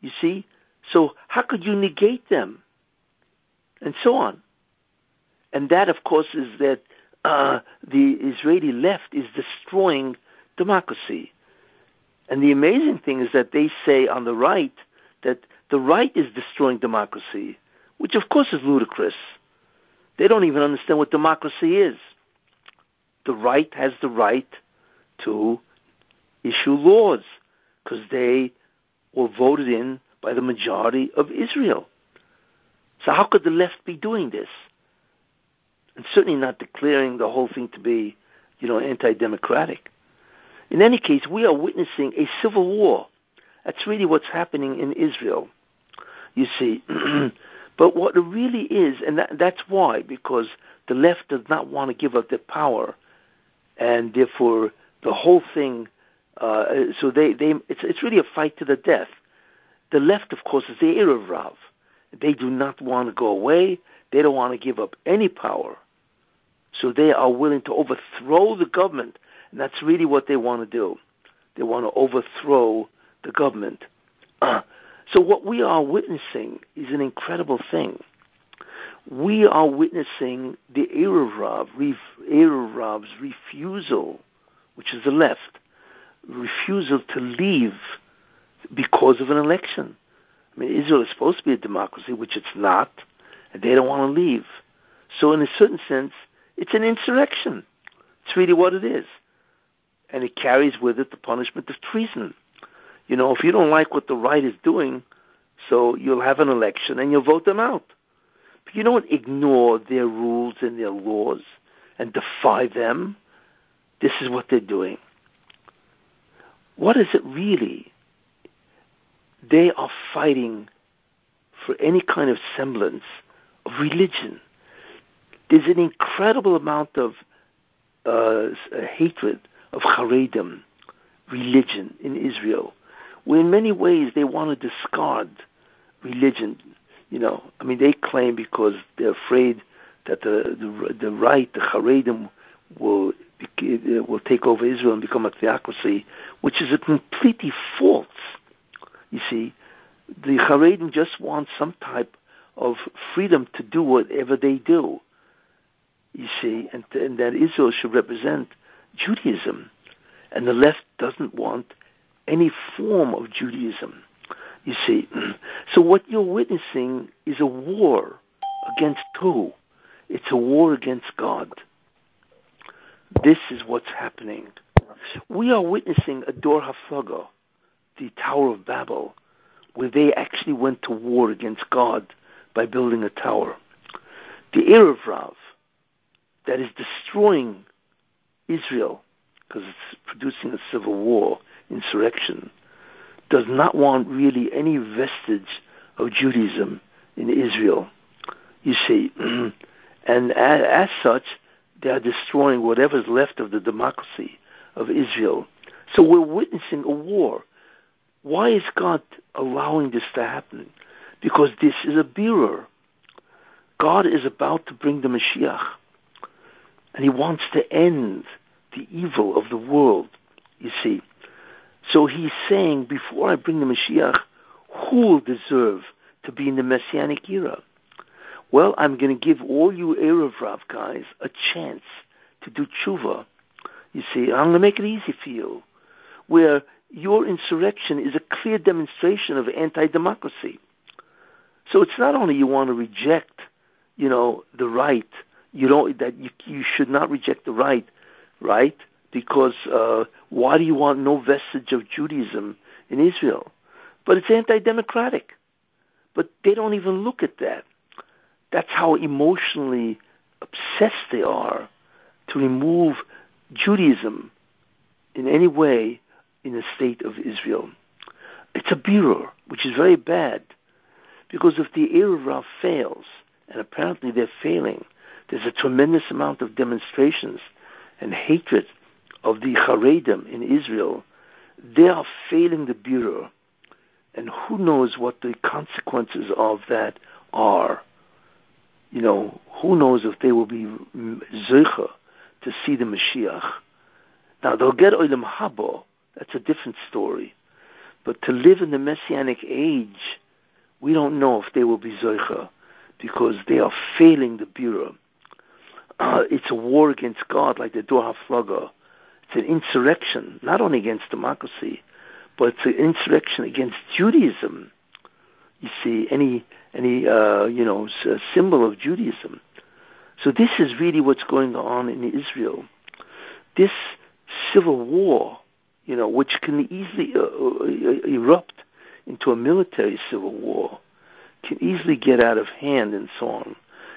You see? So how could you negate them? And so on. And that, of course, is that uh, the Israeli left is destroying democracy. And the amazing thing is that they say on the right that the right is destroying democracy, which of course is ludicrous. They don't even understand what democracy is. The right has the right to issue laws because they were voted in by the majority of Israel. So how could the left be doing this? And certainly not declaring the whole thing to be, you know, anti-democratic. In any case, we are witnessing a civil war. That's really what's happening in Israel. You see, but what it really is, and that, that's why, because the left does not want to give up their power, and therefore the whole thing uh, so they, they, it's, it's really a fight to the death. The left, of course, is the Erev Rav. They do not want to go away. They don't want to give up any power. So they are willing to overthrow the government, and that's really what they want to do. They want to overthrow the government. so what we are witnessing is an incredible thing. We are witnessing the Erev refusal, which is the left, refusal to leave because of an election. I mean, Israel is supposed to be a democracy, which it's not, and they don't want to leave. So, in a certain sense, it's an insurrection. It's really what it is. And it carries with it the punishment of treason. You know, if you don't like what the right is doing, so you'll have an election and you'll vote them out. But you don't ignore their rules and their laws and defy them. This is what they're doing what is it really? they are fighting for any kind of semblance of religion. There's an incredible amount of uh, hatred of Haredim, religion in Israel, in many ways they want to discard religion. You know, I mean, they claim because they're afraid that the the, the right, the Haredim, will uh, will take over Israel and become a theocracy, which is a completely false. You see, the Haredim just want some type of freedom to do whatever they do. You see, and, and that Israel should represent Judaism, and the left doesn't want any form of Judaism. You see, so what you're witnessing is a war against who? It's a war against God. This is what's happening. We are witnessing a Dor Haflaga, the Tower of Babel, where they actually went to war against God by building a tower. The Erev Rav, that is destroying Israel because it's producing a civil war, insurrection, does not want really any vestige of Judaism in Israel. You see, and as, as such, they are destroying whatever's left of the democracy of Israel. So we're witnessing a war. Why is God allowing this to happen? Because this is a birur. God is about to bring the Mashiach, and He wants to end the evil of the world. You see, so He's saying, before I bring the Mashiach, who will deserve to be in the Messianic era? Well, I'm going to give all you Erev Rav guys a chance to do tshuva. You see, I'm going to make it easy for you, where your insurrection is a clear demonstration of anti-democracy. So it's not only you want to reject, you know, the right. You don't that you you should not reject the right, right? Because uh, why do you want no vestige of Judaism in Israel? But it's anti-democratic. But they don't even look at that. That's how emotionally obsessed they are to remove Judaism in any way in the state of Israel. It's a birur, which is very bad, because if the Erev fails, and apparently they're failing, there's a tremendous amount of demonstrations and hatred of the Haredim in Israel. They are failing the birur, and who knows what the consequences of that are you know, who knows if they will be zeicha to see the Mashiach. Now they'll get olam haba. That's a different story. But to live in the messianic age, we don't know if they will be zeicha because they are failing the birur. Uh, it's a war against God, like the Dor Haflaga. It's an insurrection, not only against democracy, but it's an insurrection against Judaism. You see, any any uh, you know symbol of Judaism. So this is really what's going on in Israel. This civil war, you know, which can easily uh, uh, erupt into a military civil war, can easily get out of hand and so on,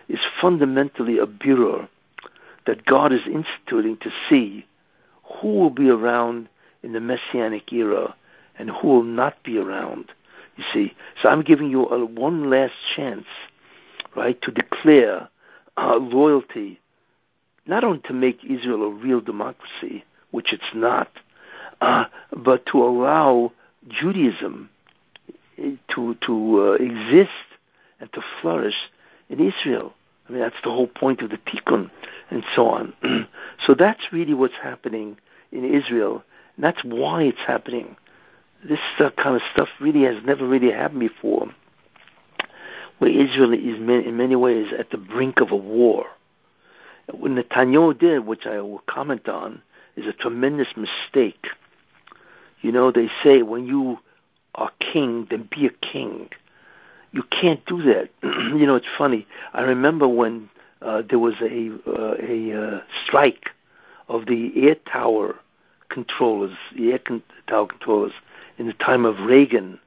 is fundamentally a birur that God is instituting to see who will be around in the messianic era and who will not be around you see, so I'm giving you a, one last chance, right, to declare uh, loyalty, not only to make Israel a real democracy, which it's not, uh, but to allow Judaism eh, to to uh, exist and to flourish in Israel. I mean, that's the whole point of the Tikkun and so on. so that's really what's happening in Israel, and that's why it's happening this uh, kind of stuff really has never really happened before, where Israel is in many ways at the brink of a war. What Netanyahu did, which I will comment on, is a tremendous mistake. You know, they say when you are king, then be a king. You can't do that. you know, it's funny. I remember when uh, there was a uh, a uh, strike of the air tower controllers, the air con- tower controllers, in the time of Reagan,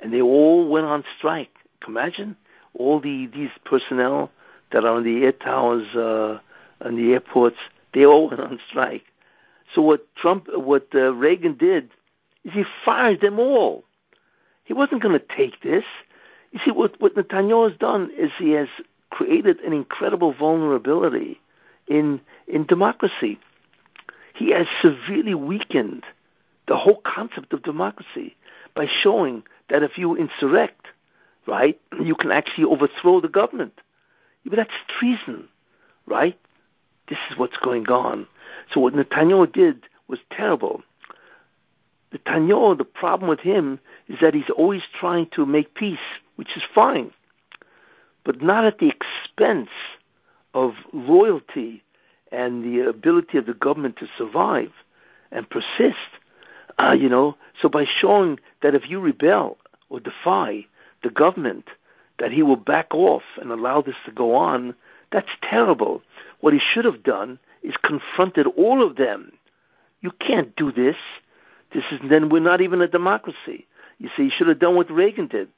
and they all went on strike. Imagine all the these personnel that are on the air towers uh, and the airports. They all went on strike. So what Trump, what uh, Reagan did, is he fired them all. He wasn't going to take this. You see, what, what Netanyahu has done is he has created an incredible vulnerability in, in democracy. He has severely weakened the whole concept of democracy by showing that if you insurrect, right, you can actually overthrow the government. But that's treason, right? This is what's going on. So what Netanyahu did was terrible. Netanyahu, the problem with him is that he's always trying to make peace, which is fine, but not at the expense of loyalty and the ability of the government to survive and persist. Uh, you know, so by showing that if you rebel or defy the government, that he will back off and allow this to go on, that's terrible. What he should have done is confronted all of them. You can't do this. This is then we're not even a democracy. You see, he should have done what Reagan did,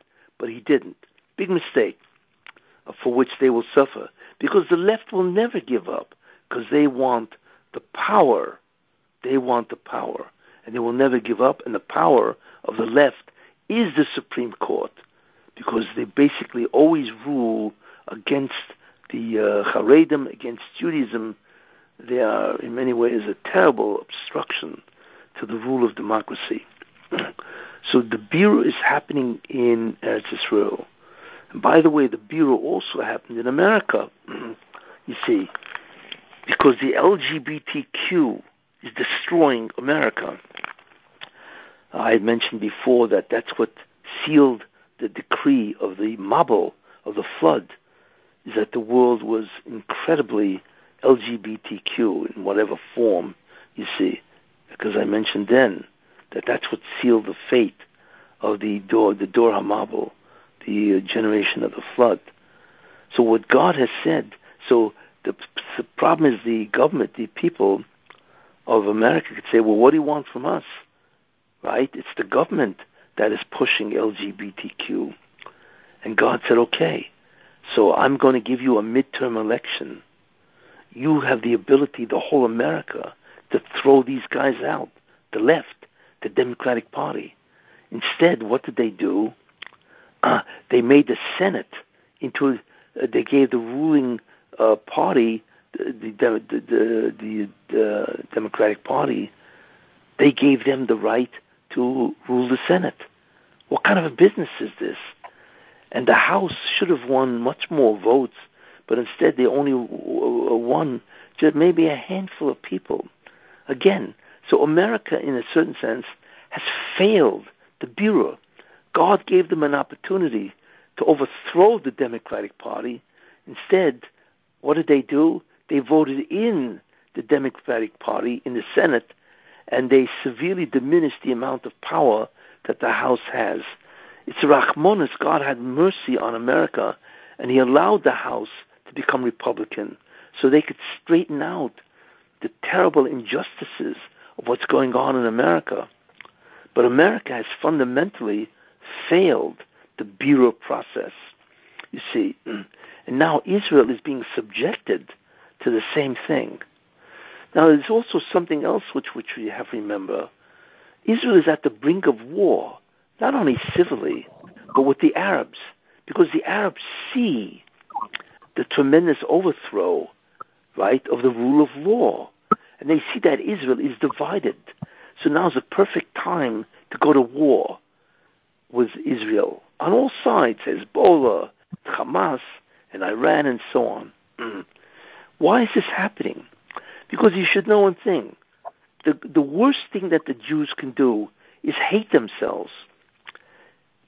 but he didn't. Big mistake uh, for which they will suffer because the left will never give up because they want the power. They want the power, and they will never give up. And the power of the left is the Supreme Court because they basically always rule against the uh, Haredim, against Judaism. They are, in many ways, a terrible obstruction to the rule of democracy. so the birur is happening in Eretz Israel. And by the way, the birur also happened in America, you see, because the LGBTQ is destroying America. I had mentioned before that that's what sealed the decree of the Mabul, of the flood, is that the world was incredibly LGBTQ in whatever form, you see because I mentioned then that that's what sealed the fate of the door, the Dor Hamabul, the uh, generation of the flood. So what God has said, so the, the problem is the government, the people of America could say, well, what do you want from us? Right? It's the government that is pushing LGBTQ. And God said, okay, so I'm going to give you a midterm election. You have the ability, the whole America, to throw these guys out, the left, the Democratic Party. Instead, what did they do? Uh, they made the Senate into, uh, they gave the ruling uh, party, the, the, the, the, the Democratic Party, they gave them the right to rule the Senate. What kind of a business is this? And the House should have won much more votes, but instead they only won just maybe a handful of people. Again, so America, in a certain sense, has failed the birur. God gave them an opportunity to overthrow the Democratic Party. Instead, what did they do? They voted in the Democratic Party in the Senate, and they severely diminished the amount of power that the House has. It's Rachmanis, God had mercy on America, and He allowed the House to become Republican so they could straighten out the terrible injustices of what's going on in America. But America has fundamentally failed the birur process. You see, and now Israel is being subjected to the same thing. Now, there's also something else which, which we have to remember. Israel is at the brink of war, not only civilly, but with the Arabs, because the Arabs see the tremendous overthrow right, of the rule of law. And they see that Israel is divided. So now is the perfect time to go to war with Israel on all sides, Hezbollah, Hamas, and Iran, and so on. Mm. Why is this happening? Because you should know one thing. The, the worst thing that the Jews can do is hate themselves.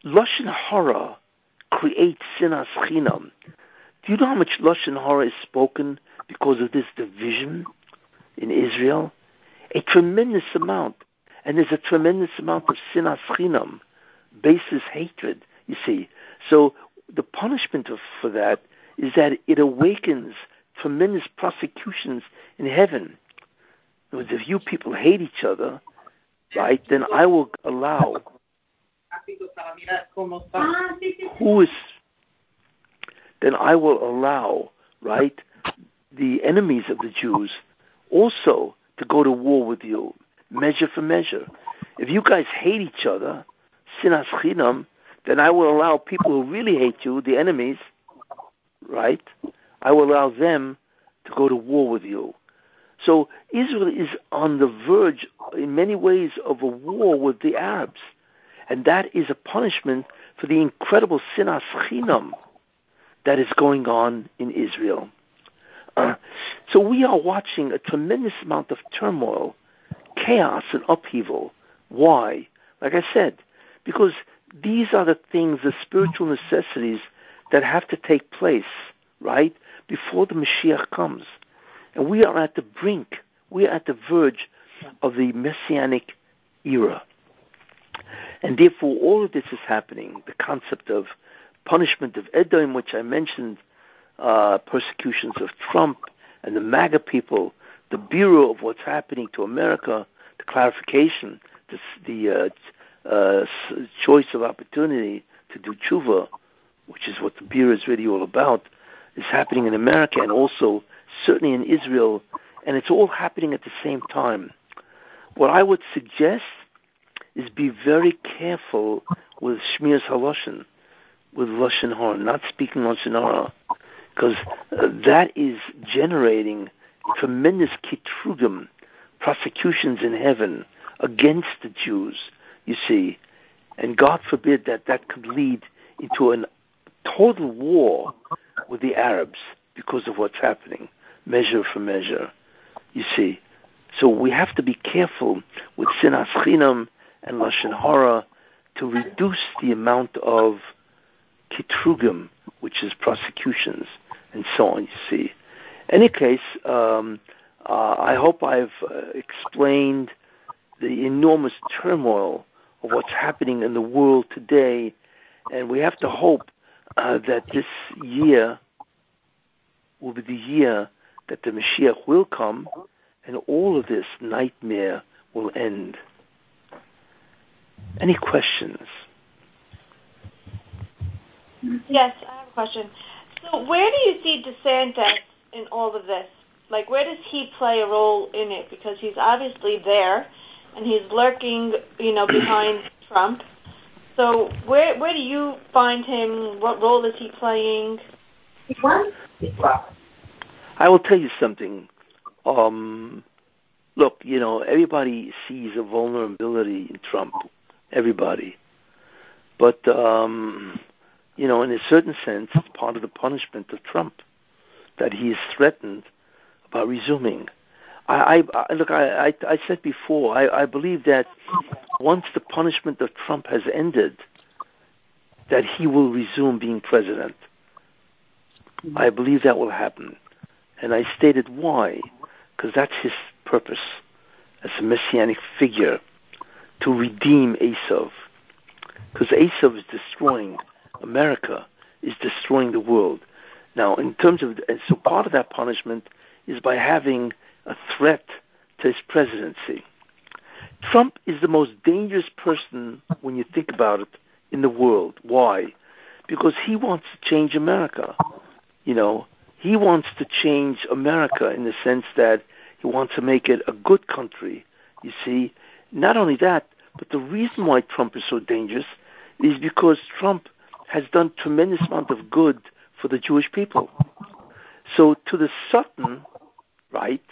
Lashon Hara creates sinas chinam. Do you know how much Lashon Hara is spoken because of this division in Israel? A tremendous amount. And there's a tremendous amount of sinas chinam, basis hatred, you see. So the punishment of, for that is that it awakens tremendous prosecutions in heaven. In words, if you people hate each other, right, then I will allow who is then I will allow, right, the enemies of the Jews also to go to war with you, measure for measure. If you guys hate each other, sinas chinam, then I will allow people who really hate you, the enemies, right? I will allow them to go to war with you. So Israel is on the verge, in many ways, of a war with the Arabs. And that is a punishment for the incredible sinas chinam that is going on in Israel. Uh, so we are watching a tremendous amount of turmoil, chaos, and upheaval. Why? Like I said, because these are the things, the spiritual necessities that have to take place, right, before the Mashiach comes. And we are at the brink, we are at the verge of the Messianic era. And therefore, all of this is happening. The concept of punishment of Edom, which I mentioned, uh, persecutions of Trump and the MAGA people, the birur of what's happening to America, the clarification, the, the uh, uh, choice of opportunity to do tshuva, which is what the birur is really all about, is happening in America and also certainly in Israel, and it's all happening at the same time. What I would suggest is be very careful with Shmiras Haloshen, with Lashon Hara, not speaking Lashon Hara, because uh, that is generating tremendous kitrugim, prosecutions in heaven against the Jews, you see. And God forbid that that could lead into a total war with the Arabs because of what's happening measure for measure. You see, so we have to be careful with sinas chinam and lashon hara to reduce the amount of kitrugim, which is prosecutions and so on. You see. Any case, um, uh, I hope I've uh, explained the enormous turmoil of what's happening in the world today, and we have to hope uh, that this year will be the year that the Mashiach will come and all of this nightmare will end. Any questions? Yes, I have a question. So, where do you see DeSantis in all of this? Like, where does he play a role in it? Because he's obviously there, and he's lurking, you know, behind Trump. So, where where do you find him? What role is he playing? I will tell you something. Um, look, you know, everybody sees a vulnerability in Trump. Everybody. But, um, you know, in a certain sense, it's part of the punishment of Trump that he is threatened about resuming. I, I look. I, I, I said before. I, I believe that once the punishment of Trump has ended, that he will resume being president. I believe that will happen. And I stated why, because that's his purpose as a messianic figure to redeem Esav. Because Esav is destroying America, is destroying the world. Now, in terms of, and so part of that punishment is by having a threat to his presidency. Trump is the most dangerous person, when you think about it, in the world. Why? Because he wants to change America. You know, he wants to change America in the sense that he wants to make it a good country. You see, not only that, but the reason why Trump is so dangerous is because Trump has done tremendous amount of good for the Jewish people. So to the Satan, right,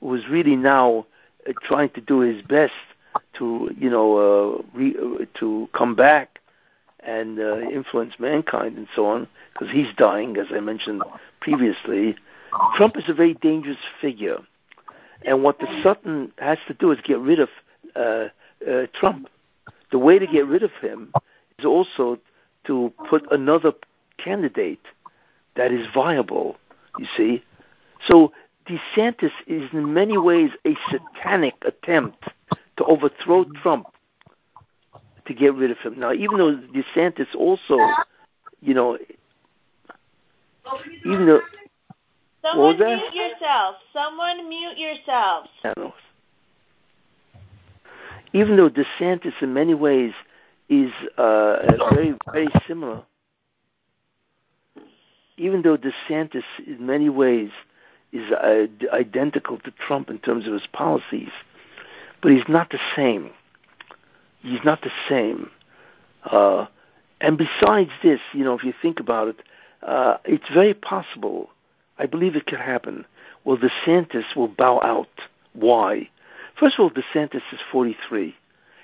who is really now uh, trying to do his best to, you know, uh, re, uh, to come back and uh, influence mankind and so on, because he's dying, as I mentioned previously. Trump is a very dangerous figure, and what the Satan has to do is get rid of uh, uh, Trump. The way to get rid of him is also to put another candidate that is viable. You see, so DeSantis is in many ways a satanic attempt to overthrow Trump to get rid of him. Now, even though DeSantis also, you know, even though. Someone mute yourself. Someone mute yourself. Even though DeSantis, in many ways, is uh, very, very similar. Even though DeSantis, in many ways, is uh, identical to Trump in terms of his policies, but he's not the same he's not the same. Uh, And besides this, you know, if you think about it, uh, it's very possible. I believe it could happen. Well, DeSantis will bow out. Why? First of all, DeSantis is 43.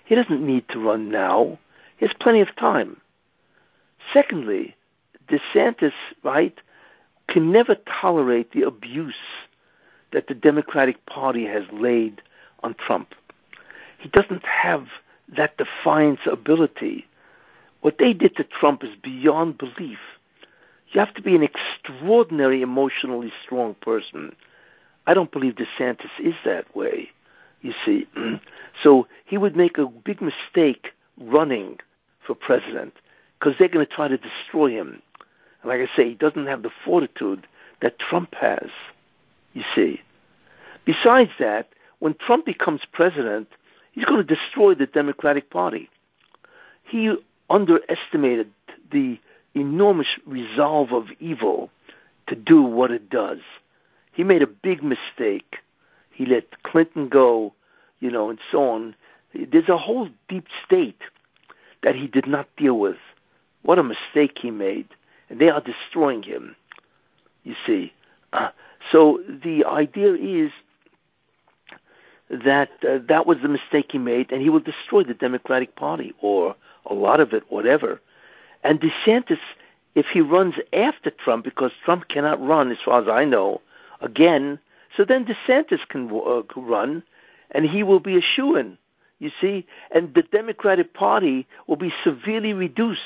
He doesn't need to run now. He has plenty of time. Secondly, DeSantis, right, can never tolerate the abuse that the Democratic Party has laid on Trump. He doesn't have that defiance ability. What they did to Trump is beyond belief. You have to be an extraordinary emotionally strong person. I don't believe DeSantis is that way, you see. so he would make a big mistake running for president because they're going to try to destroy him. And like I say, he doesn't have the fortitude that Trump has, you see. Besides that, when Trump becomes president, he's going to destroy the Democratic Party. He underestimated the enormous resolve of evil to do what it does. He made a big mistake. He let Clinton go, you know, and so on. There's a whole deep state that he did not deal with. What a mistake he made. And they are destroying him, you see. Uh, so the idea is that uh, that was the mistake he made, and he will destroy the Democratic Party or a lot of it, whatever. And DeSantis, if he runs after Trump, because Trump cannot run, as far as I know, again, so then DeSantis can uh, run, and he will be a shoo-in, you see, and the Democratic Party will be severely reduced.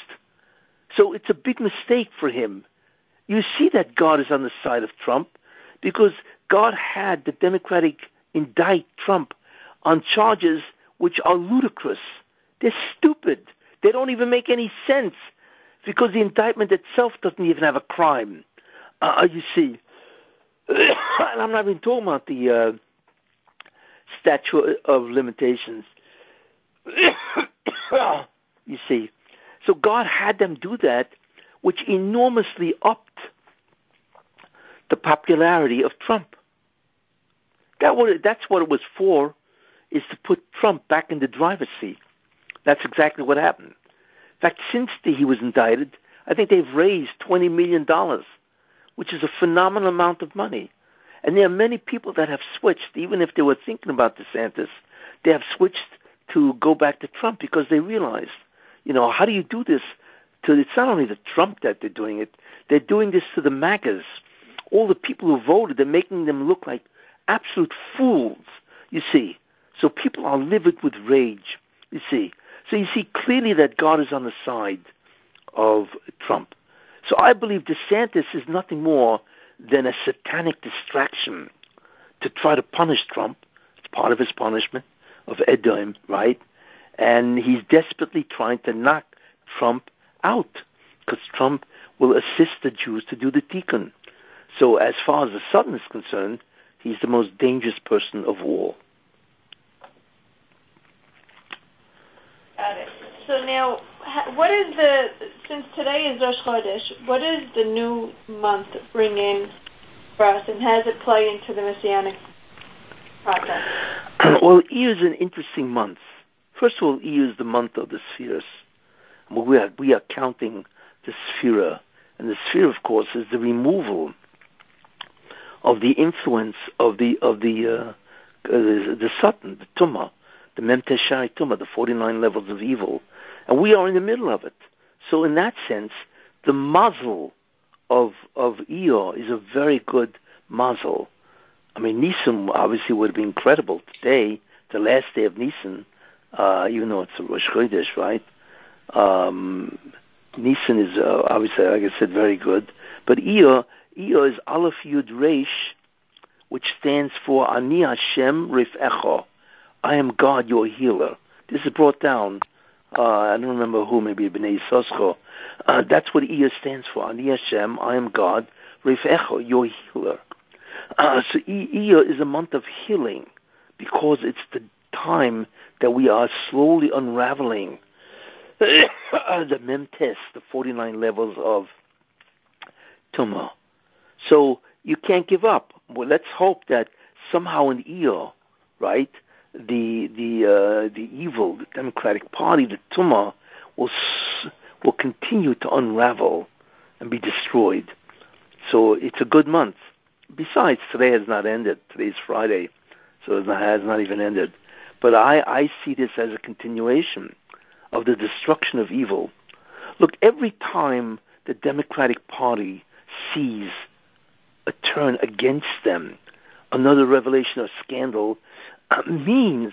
So it's a big mistake for him. You see that God is on the side of Trump because God had the Democratic indict Trump on charges which are ludicrous. They're stupid. They don't even make any sense because the indictment itself doesn't even have a crime. Uh, uh you see, and I'm not even talking about the uh, statute of limitations. you see, so God had them do that, which enormously upped the popularity of Trump. That what, that's what it was for, is to put Trump back in the driver's seat. That's exactly what happened. In fact, since the, he was indicted, I think they've raised $20 million, which is a phenomenal amount of money. And there are many people that have switched, even if they were thinking about DeSantis, they have switched to go back to Trump because they realized, you know, how do you do this? To it's not only the Trump that they're doing it; they're doing this to the MAGAs, all the people who voted. They're making them look like absolute fools. You see, so people are livid with rage. You see, so you see clearly that God is on the side of Trump. So I believe DeSantis is nothing more than a satanic distraction to try to punish Trump. It's part of his punishment of Edom, right? And he's desperately trying to knock Trump out because Trump will assist the Jews to do the tikkun. So as far as the Satan is concerned, he's the most dangerous person of all. Got it. So now, what is the since today is Rosh Chodesh? What does the new month bring in for us, and how does it play into the messianic process? well, Iyar is an interesting month. First of all, Iyar is the month of the spheres. We are we are counting the sphere, and the sphere, of course, is the removal of the influence of the of the uh, uh, the, the Satan, the tuma, the Memteshai tuma, the 49 levels of evil. And we are in the middle of it. So in that sense, the mazal of, of Iyar is a very good mazal. I mean, Nisan obviously would be incredible today, the last day of Nisan, uh, even though it's a Rosh Chodesh, right? Um, is uh, obviously, like I said, very good. But Iyar, Iyar is Aleph Yud Reish, which stands for Ani Hashem Rifecho. I am God, your healer. This is brought down. Uh, I don't remember who, maybe Bnei Soscho. Uh, that's what Iyar stands for. Ani Hashem, I am God, Rifecho, your healer. Uh, so Iyar is a month of healing because it's the time that we are slowly unraveling the Memtes, the 49 levels of Tumah. So you can't give up. Well, let's hope that somehow in Iyar, right, the the uh, the evil, the Democratic Party, the Tumah, will will continue to unravel and be destroyed. So it's a good month. Besides, today has not ended. Today's Friday, so it has not even ended. But I, I see this as a continuation of the destruction of evil. Look, every time the Democratic Party sees a turn against them, another revelation or scandal, uh, means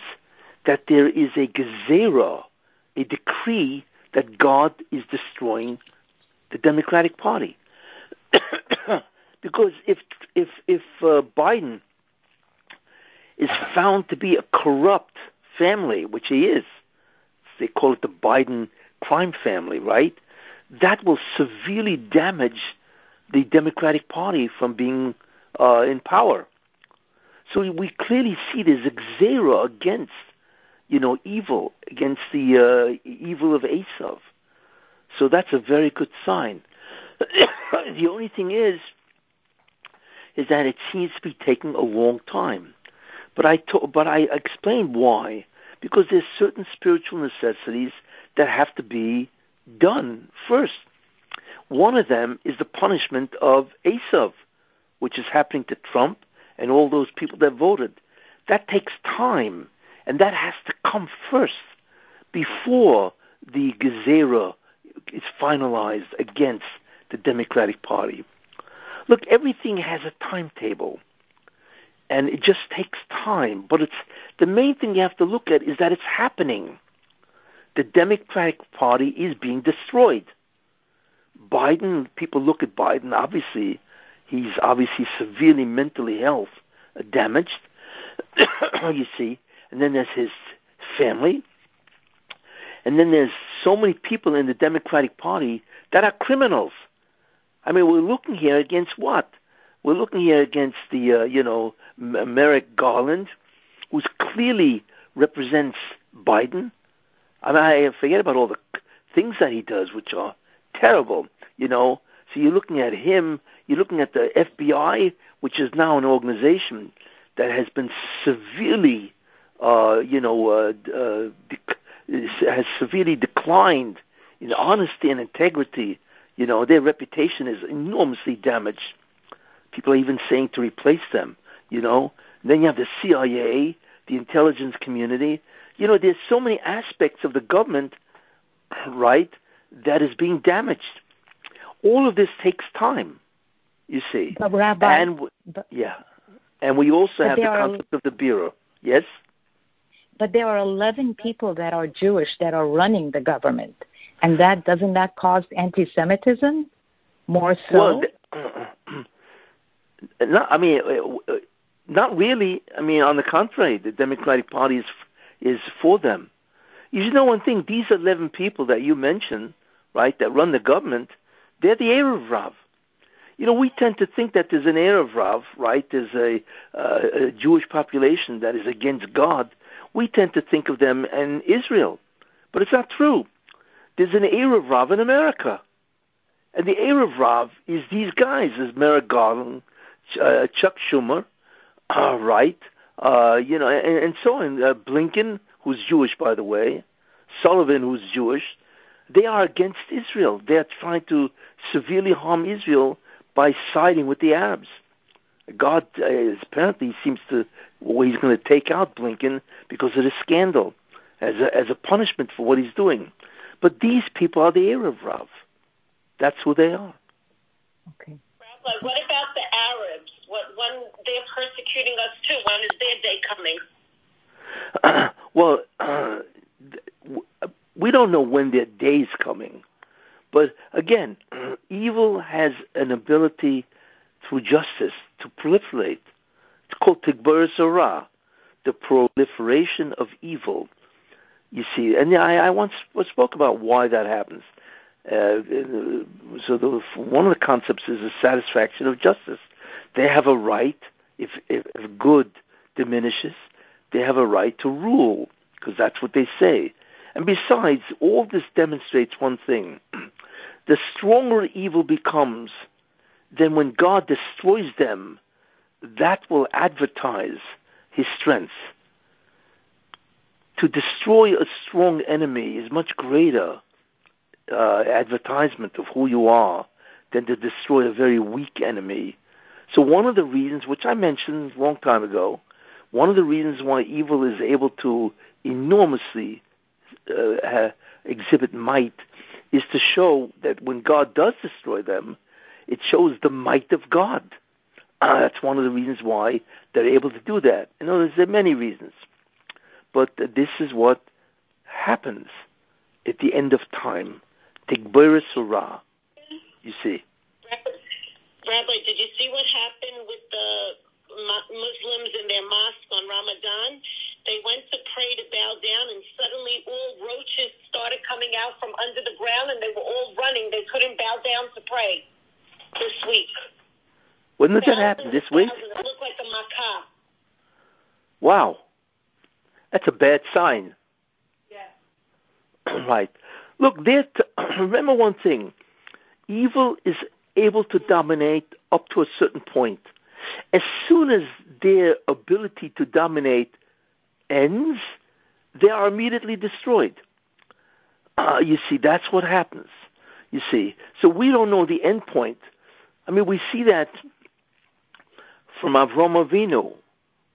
that there is a gezerah, a decree that God is destroying the Democratic Party. because if if if uh, Biden is found to be a corrupt family, which he is, they call it the Biden crime family, right? That will severely damage the Democratic Party from being uh, in power. So we clearly see this gezerah against, you know, evil, against the uh, evil of Esav. So that's a very good sign. the only thing is, is that it seems to be taking a long time. But I but I explained why because there's certain spiritual necessities that have to be done first. One of them is the punishment of Esav, which is happening to Trump and all those people that voted. That takes time, and that has to come first before the Gezerah is finalized against the Democratic Party. Look, everything has a timetable, and it just takes time. But it's the main thing you have to look at is that it's happening. The Democratic Party is being destroyed. Biden, people look at Biden, obviously, he's obviously severely mentally health uh, damaged, you see, and then there's his family, and then there's so many people in the Democratic Party that are criminals. I mean, we're looking here against what? We're looking here against the, uh, you know, Merrick Garland, who clearly represents Biden. I mean, I forget about all the things that he does, which are terrible, you know. So you're looking at him, you're looking at the FBI, which is now an organization that has been severely, uh, you know, uh, uh, dec- has severely declined in honesty and integrity. You know, their reputation is enormously damaged. People are even saying to replace them. You know, and then you have the CIA, the intelligence community. You know, there's so many aspects of the government, right, that is being damaged. All of this takes time, you see. But Rabbi, and but, yeah, and we also have the concept of the birur. Yes. But there are 11 people that are Jewish that are running the government, and that doesn't that cause anti-Semitism more so? Well, not, I mean, uh, uh, not really. I mean, on the contrary, the Democratic Party is is for them. You should know one thing: these 11 people that you mentioned, right, that run the government, they're the Erev Rav. You know, we tend to think that there's an Erev Rav, right? There's a, uh, a Jewish population that is against God. We tend to think of them in Israel, but it's not true. There's an Erev Rav in America. And the Erev Rav is these guys, is Merrick Garland, uh, Chuck Schumer, uh, right, uh, you know, and, and so on. Uh, Blinken, who's Jewish, by the way, Sullivan, who's Jewish, they are against Israel. They are trying to severely harm Israel by siding with the Arabs. God uh, apparently seems to, well, he's going to take out Blinken because of the scandal as a, as a punishment for what he's doing. But these people are the Erev Rav. That's who they are. Okay. Rabbi, what about the Arabs? What when they're persecuting us too? When is their day coming? Uh, well, uh, we don't know when their day is coming. But again, evil has an ability through justice to proliferate. It's called Tigbar Sarah, the proliferation of evil. You see, and I, I once spoke about why that happens. Uh, so the, one of the concepts is the satisfaction of justice. They have a right, if, if, if good diminishes, they have a right to rule, because that's what they say. And besides, all this demonstrates one thing. the stronger evil becomes, then when God destroys them, that will advertise his strength. To destroy a strong enemy is much greater uh, advertisement of who you are than to destroy a very weak enemy. So one of the reasons, which I mentioned a long time ago, one of the reasons why evil is able to enormously uh, exhibit might is to show that when God does destroy them, it shows the might of God. Uh, that's one of the reasons why they're able to do that. You know, there are many reasons, but this is what happens at the end of time. Tigbera Surah. You see. Rabbi, did you see what happened with the Muslims in their mosque on Ramadan? They went to pray to bow down, and suddenly all roaches started coming out from under the ground, and they were all running. They couldn't bow down to pray this week. When did that happen? This week? It looked like a. Wow. That's a bad sign. Yeah. right. Look, there. Remember one thing: evil is able to dominate up to a certain point. As soon as their ability to dominate ends, they are immediately destroyed. Uh, you see, that's what happens. You see, so we don't know the end point. I mean, we see that from Avram Avinu,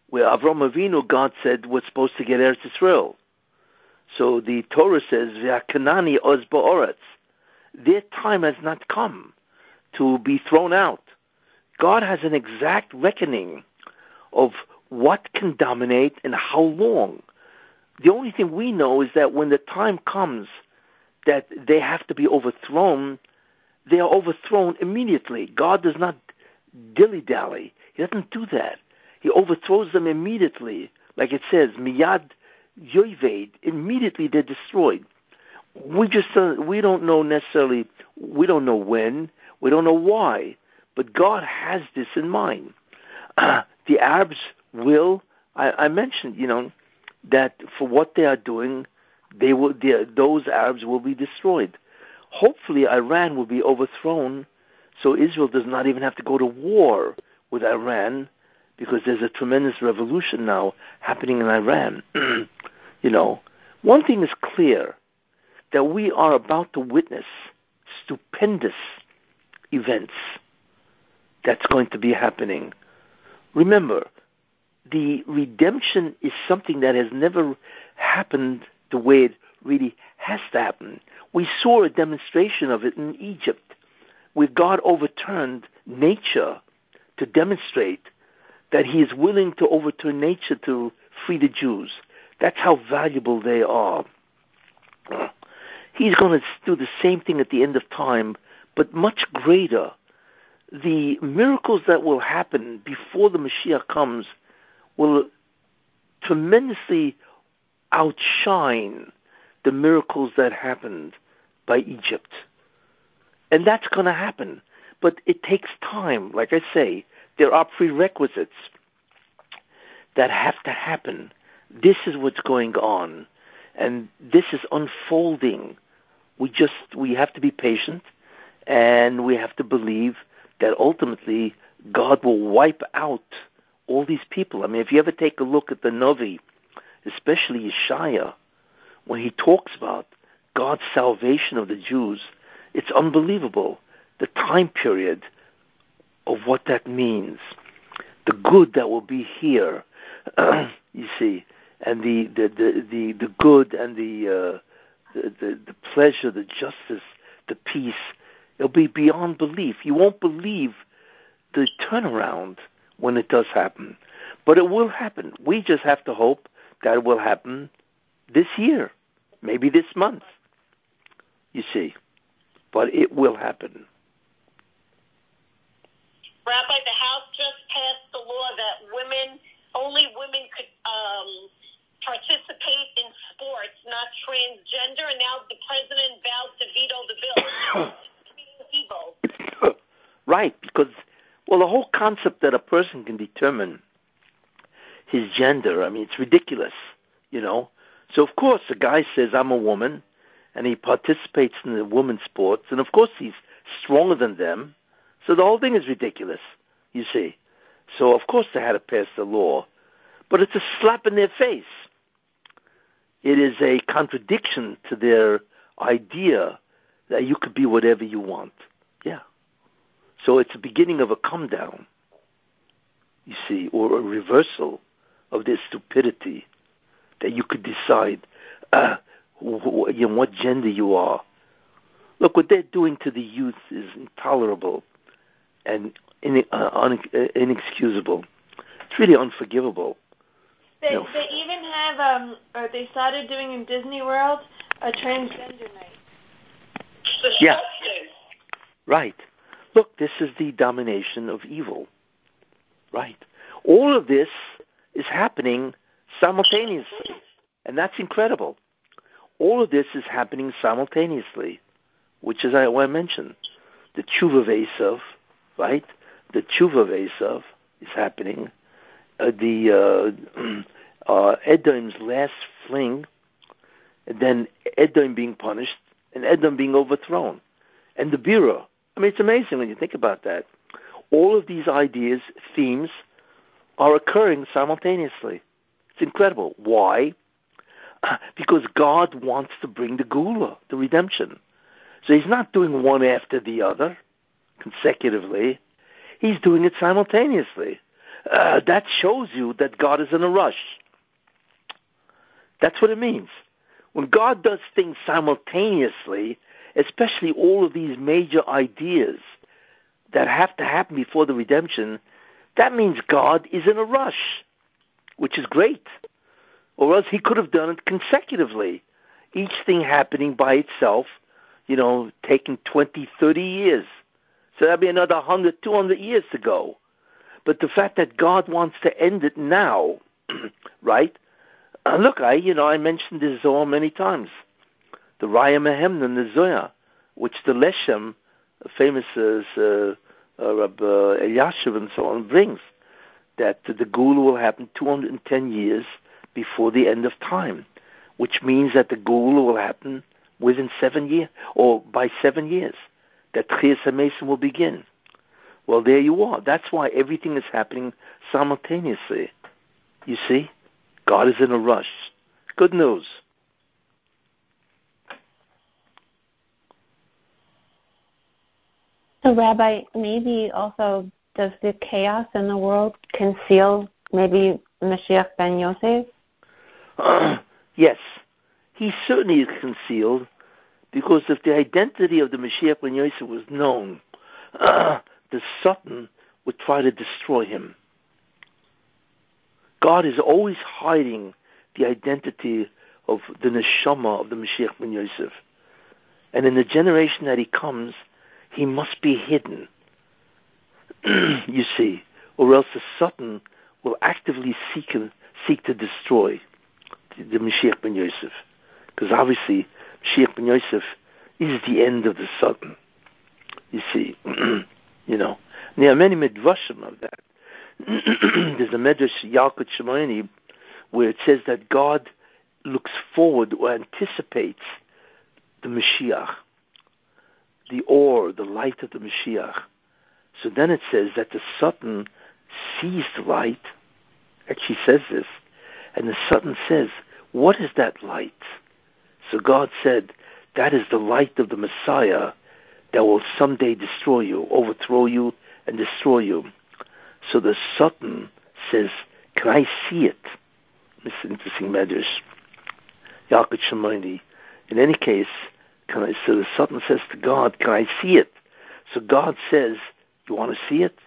where Avram Avinu, God said, was supposed to get Eretz Israel. So the Torah says, "V'akanani oz ba'oretz." Their time has not come to be thrown out. God has an exact reckoning of what can dominate and how long. The only thing we know is that when the time comes that they have to be overthrown, they are overthrown immediately. God does not dilly dally. He doesn't do that. He overthrows them immediately. Like it says, miyad yoived, immediately they're destroyed. We just uh, we don't know necessarily. We don't know when. We don't know why. But God has this in mind. Uh, the Arabs will. I, I mentioned, you know, that for what they are doing, they will. They, those Arabs will be destroyed. Hopefully, Iran will be overthrown, so Israel does not even have to go to war with Iran, because there's a tremendous revolution now happening in Iran. you know, one thing is clear that we are about to witness stupendous events that's going to be happening. Remember, the redemption is something that has never happened the way it really has to happen. We saw a demonstration of it in Egypt, where God overturned nature to demonstrate that He is willing to overturn nature to free the Jews. That's how valuable they are. He's going to do the same thing at the end of time, but much greater. The miracles that will happen before the Mashiach comes will tremendously outshine the miracles that happened by Egypt. And that's going to happen. But it takes time. Like I say, there are prerequisites that have to happen. This is what's going on. And this is unfolding. We just, we have to be patient and we have to believe that ultimately God will wipe out all these people. I mean, if you ever take a look at the Navi, especially Yeshaya, when he talks about God's salvation of the Jews, it's unbelievable the time period of what that means, the good that will be here, you see, and the the the the, the good and the, uh, the the the pleasure, the justice, the peace. It'll be beyond belief. You won't believe the turnaround when it does happen, but it will happen. We just have to hope that it will happen this year, maybe this month. You see, but it will happen. Rabbi, the House just passed the law that women, only women could um, participate in sports, not transgender, and now the president vowed to veto the bill. Right, because, well, the whole concept that a person can determine his gender, I mean, it's ridiculous, you know. So, of course, a guy says, I'm a woman, and he participates in the women's sports, and of course he's stronger than them, so the whole thing is ridiculous, you see. So of course they had to pass the law, but it's a slap in their face. It is a contradiction to their idea that you could be whatever you want. Yeah. So it's the beginning of a come down, you see, or a reversal of this stupidity that you could decide uh, wh- know, what gender you are. Look, what they're doing to the youth is intolerable and in, uh, un- uh, inexcusable. It's really unforgivable. They, you know. they even have, um, or they started doing in Disney World, a transgender night. Yeah. Right. Look, this is the domination of evil. Right. All of this is happening simultaneously. And that's incredible. All of this is happening simultaneously, which is what I mentioned. The tshuva of Esav, right? The tshuva of Esav is happening. Uh, the uh, uh, Edom's last fling, then Edom being punished, and Edom being overthrown, and the birur. I mean, it's amazing when you think about that. All of these ideas, themes, are occurring simultaneously. It's incredible. Why? Because God wants to bring the Geula, the redemption. So he's not doing one after the other consecutively. He's doing it simultaneously. Uh, that shows you that God is in a rush. That's what it means. When God does things simultaneously, especially all of these major ideas that have to happen before the redemption, that means God is in a rush, which is great. Or else he could have done it consecutively, each thing happening by itself, you know, taking 20, 30 years. So that'd be another 100, 200 years to go. But the fact that God wants to end it now, right? Uh, look, I you know I mentioned this Zohar many times, the Raya Mehemna, the Zohar, which the Leshem, famous as uh, uh, Rabbi Elyashiv and so on, brings, that the Geula will happen 210 years before the end of time, which means that the Geula will happen within seven years, or by seven years, that Tchias HaMesim will begin. Well, there you are. That's why everything is happening simultaneously. You see? God is in a rush. Good news. So, Rabbi, maybe also does the chaos in the world conceal maybe Mashiach ben Yosef? Uh, yes, he certainly is concealed because if the identity of the Mashiach ben Yosef was known, uh, the Satan would try to destroy him. God is always hiding the identity of the neshama of the Mashiach ben Yosef. And in the generation that he comes, he must be hidden. you see, or else the Satan will actively seek, and seek to destroy the, the Mashiach ben Yosef. Because obviously, Mashiach ben Yosef is the end of the Satan. You see, you know. There are many midrashim of that. There's a Medrash Yalkut Shimoni where it says that God looks forward or anticipates the Mashiach, the or, the light of the Mashiach. So then it says that the Satan sees the light. Actually says this. And the Satan says, What is that light? So God said, That is the light of the Messiah that will someday destroy you, overthrow you, and destroy you. So the Satan says, Can I see it? Is interesting medrash. Yalkut Shimoni. In any case, can I, so the Satan says to God, Can I see it? So God says, You want to see it?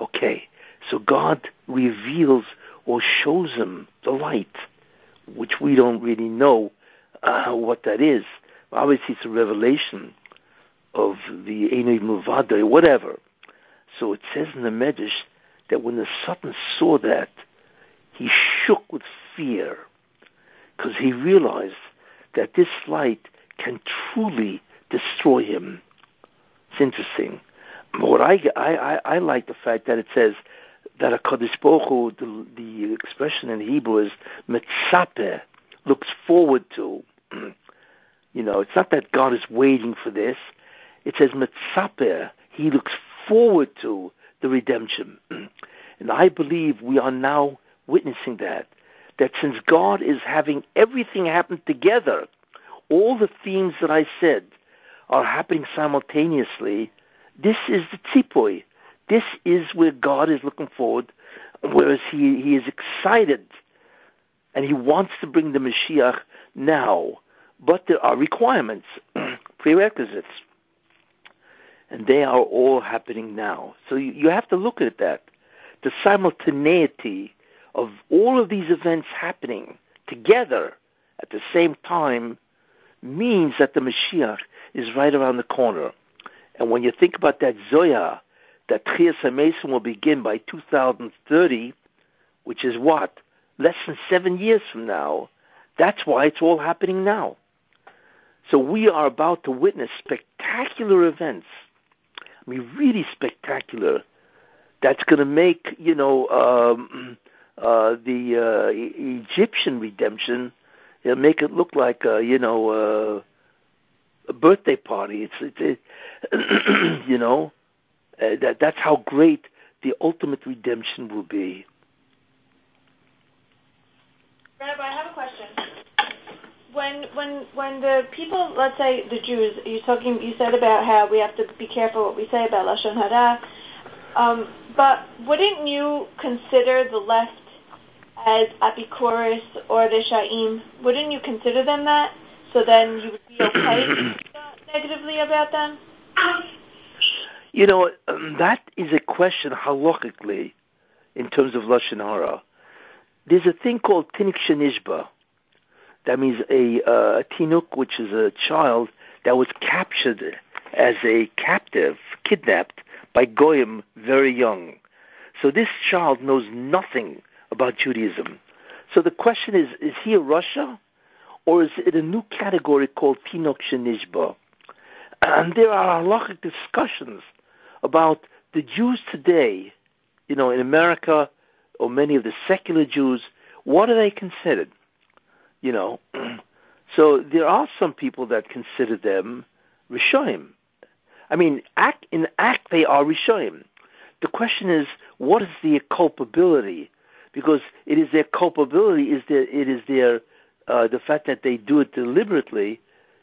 Okay. So God reveals or shows him the light, which we don't really know uh, what that is. Obviously, it's a revelation of the Enei Muvada, whatever. So it says in the Medrash that when the Satan saw that, he shook with fear because he realized that this light can truly destroy him. It's interesting. What I, I, I, like the fact that it says that a Kadosh Baruch the, the expression in Hebrew is mitzape, looks forward to. you know, it's not that God is waiting for this. It says mitzape, he looks forward to the redemption. And I believe we are now witnessing that. That since God is having everything happen together, all the themes that I said are happening simultaneously, this is the tzipui. This is where God is looking forward, whereas he, he is excited and he wants to bring the Mashiach now. But there are requirements, prerequisites, and they are all happening now. So you, you have to look at that. The simultaneity of all of these events happening together at the same time means that the Mashiach is right around the corner. And when you think about that Zoya, that HaMesim will begin by 2030, which is what? Less than seven years from now. That's why it's all happening now. So we are about to witness spectacular events. I mean, really spectacular. That's going to make, you know, um, uh, the uh, e- Egyptian redemption, it'll make it look like, you know, uh, a birthday party. It's, it's it, you know, uh, that that's how great the ultimate redemption will be. Rabbi, I have a question. When when when the people, let's say the Jews, you talking, you said about how we have to be careful what we say about lashon hara. Um, but wouldn't you consider the left as Epicurus or the Rishaim? Wouldn't you consider them that? So then you would be okay negatively about them? You know, um, that is a question halachically in terms of Lashon Hara. There's a thing called Tinok Shenishba. That means a, uh, a tinuk, which is a child that was captured as a captive, kidnapped by Goyim very young. So this child knows nothing about Judaism. So the question is, is he a rasha? Or is it a new category called Tinok Shenishba? And there are halachic discussions about the Jews today, you know, in America, or many of the secular Jews, what are they considered? You know, so there are some people that consider them Rishoim. I mean, act, in act they are Rishoim. The question is, what is their culpability? Because it is their culpability, is their, it is their uh, the fact that they do it deliberately,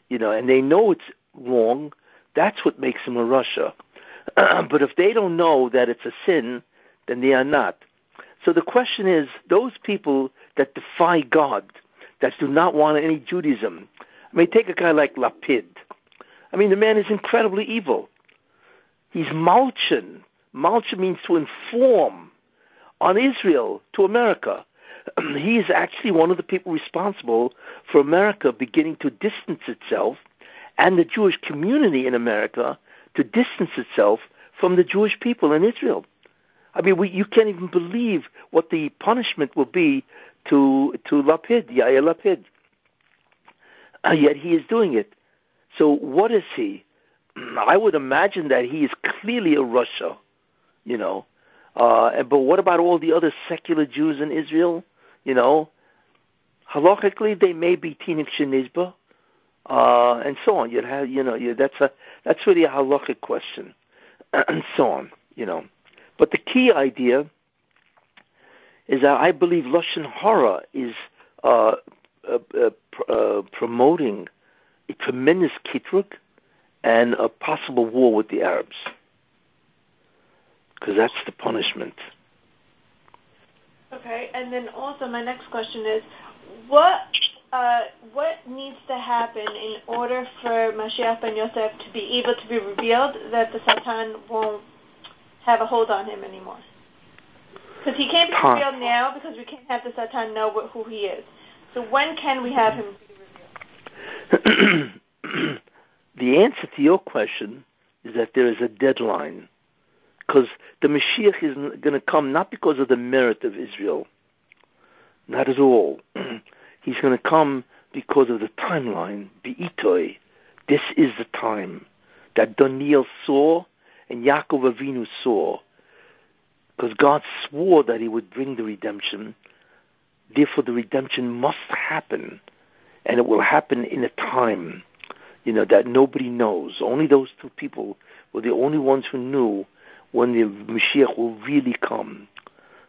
you know, and they know it's wrong. That's what makes them a rasha. but if they don't know that it's a sin, then they are not. So the question is, those people that defy God, that do not want any Judaism. I mean, take a guy like Lapid. I mean, the man is incredibly evil. He's malshin. Malshin means to inform on Israel to America. he is actually one of the people responsible for America beginning to distance itself and the Jewish community in America to distance itself from the Jewish people in Israel. I mean, we, you can't even believe what the punishment will be to to Lapid, Yair Lapid. Uh, yet he is doing it. So what is he? I would imagine that he is clearly a rasha, you know. Uh, but what about all the other secular Jews in Israel? You know, halachically they may be tinok shenishba, uh, and so on. You'd have, you know, you, that's a that's really a halachic question, and so on. You know, but the key idea is that I believe lashon hara is uh, uh, uh, uh, promoting a tremendous kitrug and a possible war with the Arabs, because that's the punishment. Okay, and then also my next question is, what uh, what needs to happen in order for Mashiach ben Yosef to be able to be revealed that the Satan won't have a hold on him anymore? Because he can't be revealed now because we can't have the Satan know what, who he is. So when can we have him be revealed? the answer to your question is that there is a deadline. Because the Mashiach is going to come not because of the merit of Israel, not at all. He's going to come because of the timeline, Be'itoi. This is the time that Daniel saw and Yaakov Avinu saw. Because God swore that he would bring the redemption. Therefore, the redemption must happen. And it will happen in a time, you know, that nobody knows. Only those two people were the only ones who knew when the Mashiach will really come.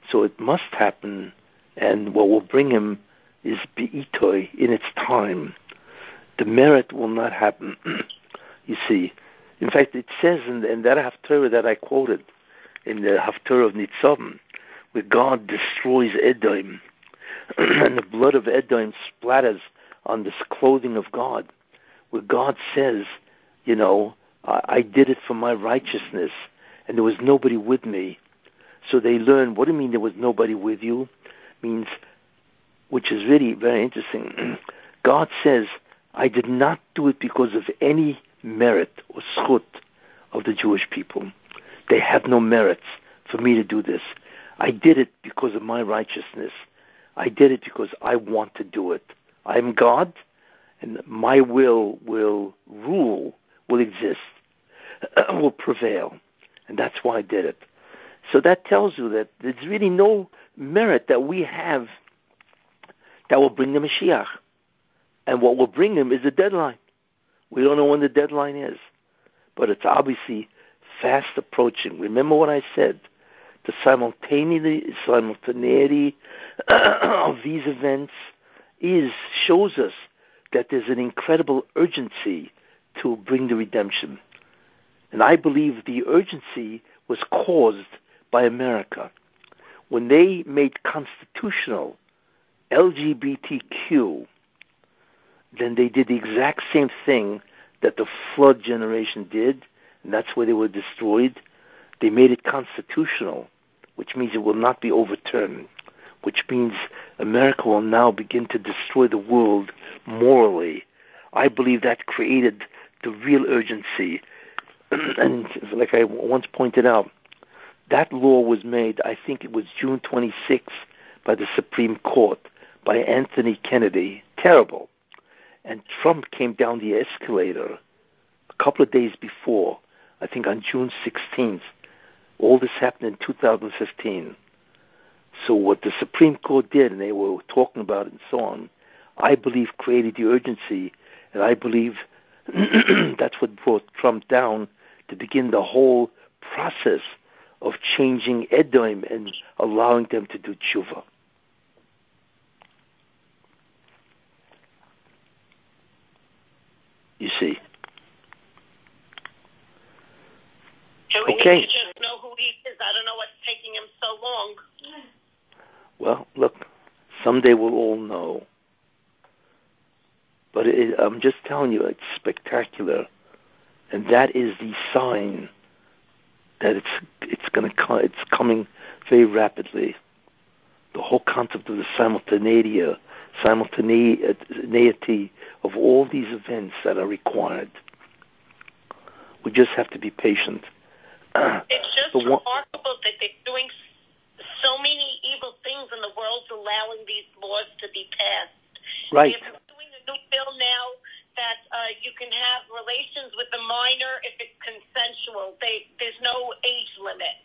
So it must happen, and what will bring him is be'itoi in its time. The merit will not happen. You see, in fact, it says in, in that Haftarah that I quoted, in the Haftarah of Nitzavim, where God destroys Edom, and the blood of Edom splatters on this clothing of God, where God says, you know, I, I did it for my righteousness, and there was nobody with me. So they learn, what do you mean there was nobody with you? means, which is really very interesting. God says, I did not do it because of any merit or schut of the Jewish people. They have no merits for me to do this. I did it because of my righteousness. I did it because I want to do it. I am God, and my will will rule, will exist, will prevail. And that's why I did it. So that tells you that there's really no merit that we have that will bring the Mashiach. And what will bring him is a deadline. We don't know when the deadline is, but it's obviously fast approaching. Remember what I said. The simultaneity, simultaneity of these events is shows us that there's an incredible urgency to bring the redemption. And I believe the urgency was caused by America. When they made constitutional LGBTQ, then they did the exact same thing that the flood generation did, and that's where they were destroyed. They made it constitutional, which means it will not be overturned, which means America will now begin to destroy the world morally. I believe that created the real urgency. and like I once pointed out, that law was made, I think it was June 26th, by the Supreme Court, by Anthony Kennedy. Terrible. And Trump came down the escalator a couple of days before, I think on June 16th. All this happened in 2015. So what the Supreme Court did, and they were talking about it and so on, I believe created the urgency, and I believe that's what brought Trump down to begin the whole process of changing Edom and allowing them to do tshuva. You see. Okay. to just know who he is. I don't know what's taking him so long. Well, look, someday we'll all know. But it, I'm just telling you, it's spectacular, and that is the sign that it's it's going to. It's coming very rapidly. The whole concept of the simultaneity, simultaneity of all these events that are required. We just have to be patient. It's just one, remarkable that they're doing so many evil things in the world, allowing these laws to be passed. Right. They're doing a new bill now that uh, you can have relations with a minor if it's consensual. They, there's no age limit.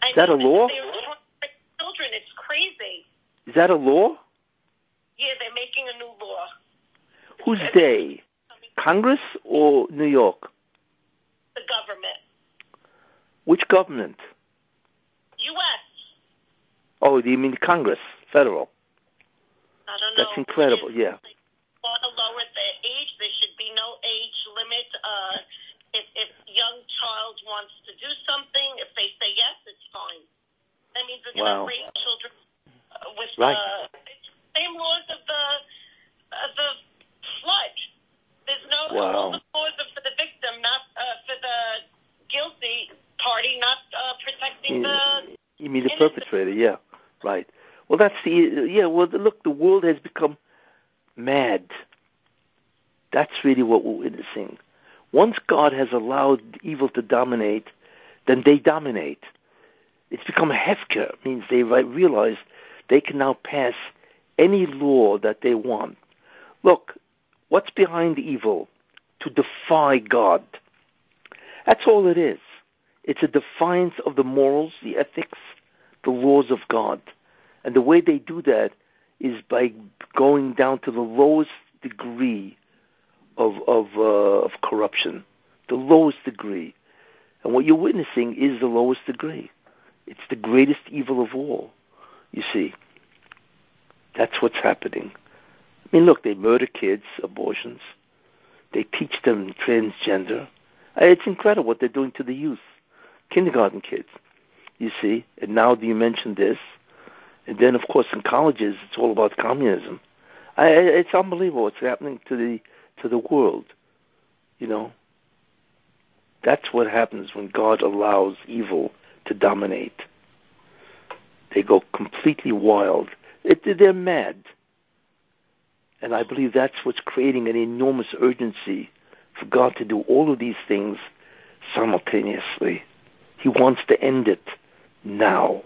I Is that a law? They're trying to protect children, it's crazy. Is that a law? Yeah, they're making a new law. Who's they? Congress or New York? The government. Which government? U.S. Oh, do you mean Congress, federal? I don't know. That's incredible. Yeah. Want to lower the age. There should be no age limit. Uh, if if young child wants to do something, if they say yes, it's fine. That means they're going to raise children uh, with right. the same laws of the of the flood. There's no wow. all the laws are for the victim, not uh, for the guilty party, not uh, protecting you, the. You mean the perpetrator? Yeah, right. Well, that's the yeah. Well, look, the world has become mad. That's really what we're witnessing. Once God has allowed evil to dominate, then they dominate. It's become a hefker. Means they realize they can now pass any law that they want. Look, what's behind evil? To defy God. That's all it is. It's a defiance of the morals, the ethics, the laws of God. And the way they do that is by going down to the lowest degree of of, uh, of corruption, the lowest degree. And what you're witnessing is the lowest degree. It's the greatest evil of all. You see, that's what's happening. I mean, look, they murder kids, abortions. They teach them transgender. It's incredible what they're doing to the youth, kindergarten kids. You see, and now you mention this, and then of course in colleges it's all about communism. I, it's unbelievable what's happening to the to the world. You know, that's what happens when God allows evil to dominate. They go completely wild. It, they're mad. And I believe that's what's creating an enormous urgency for God to do all of these things simultaneously. He wants to end it now.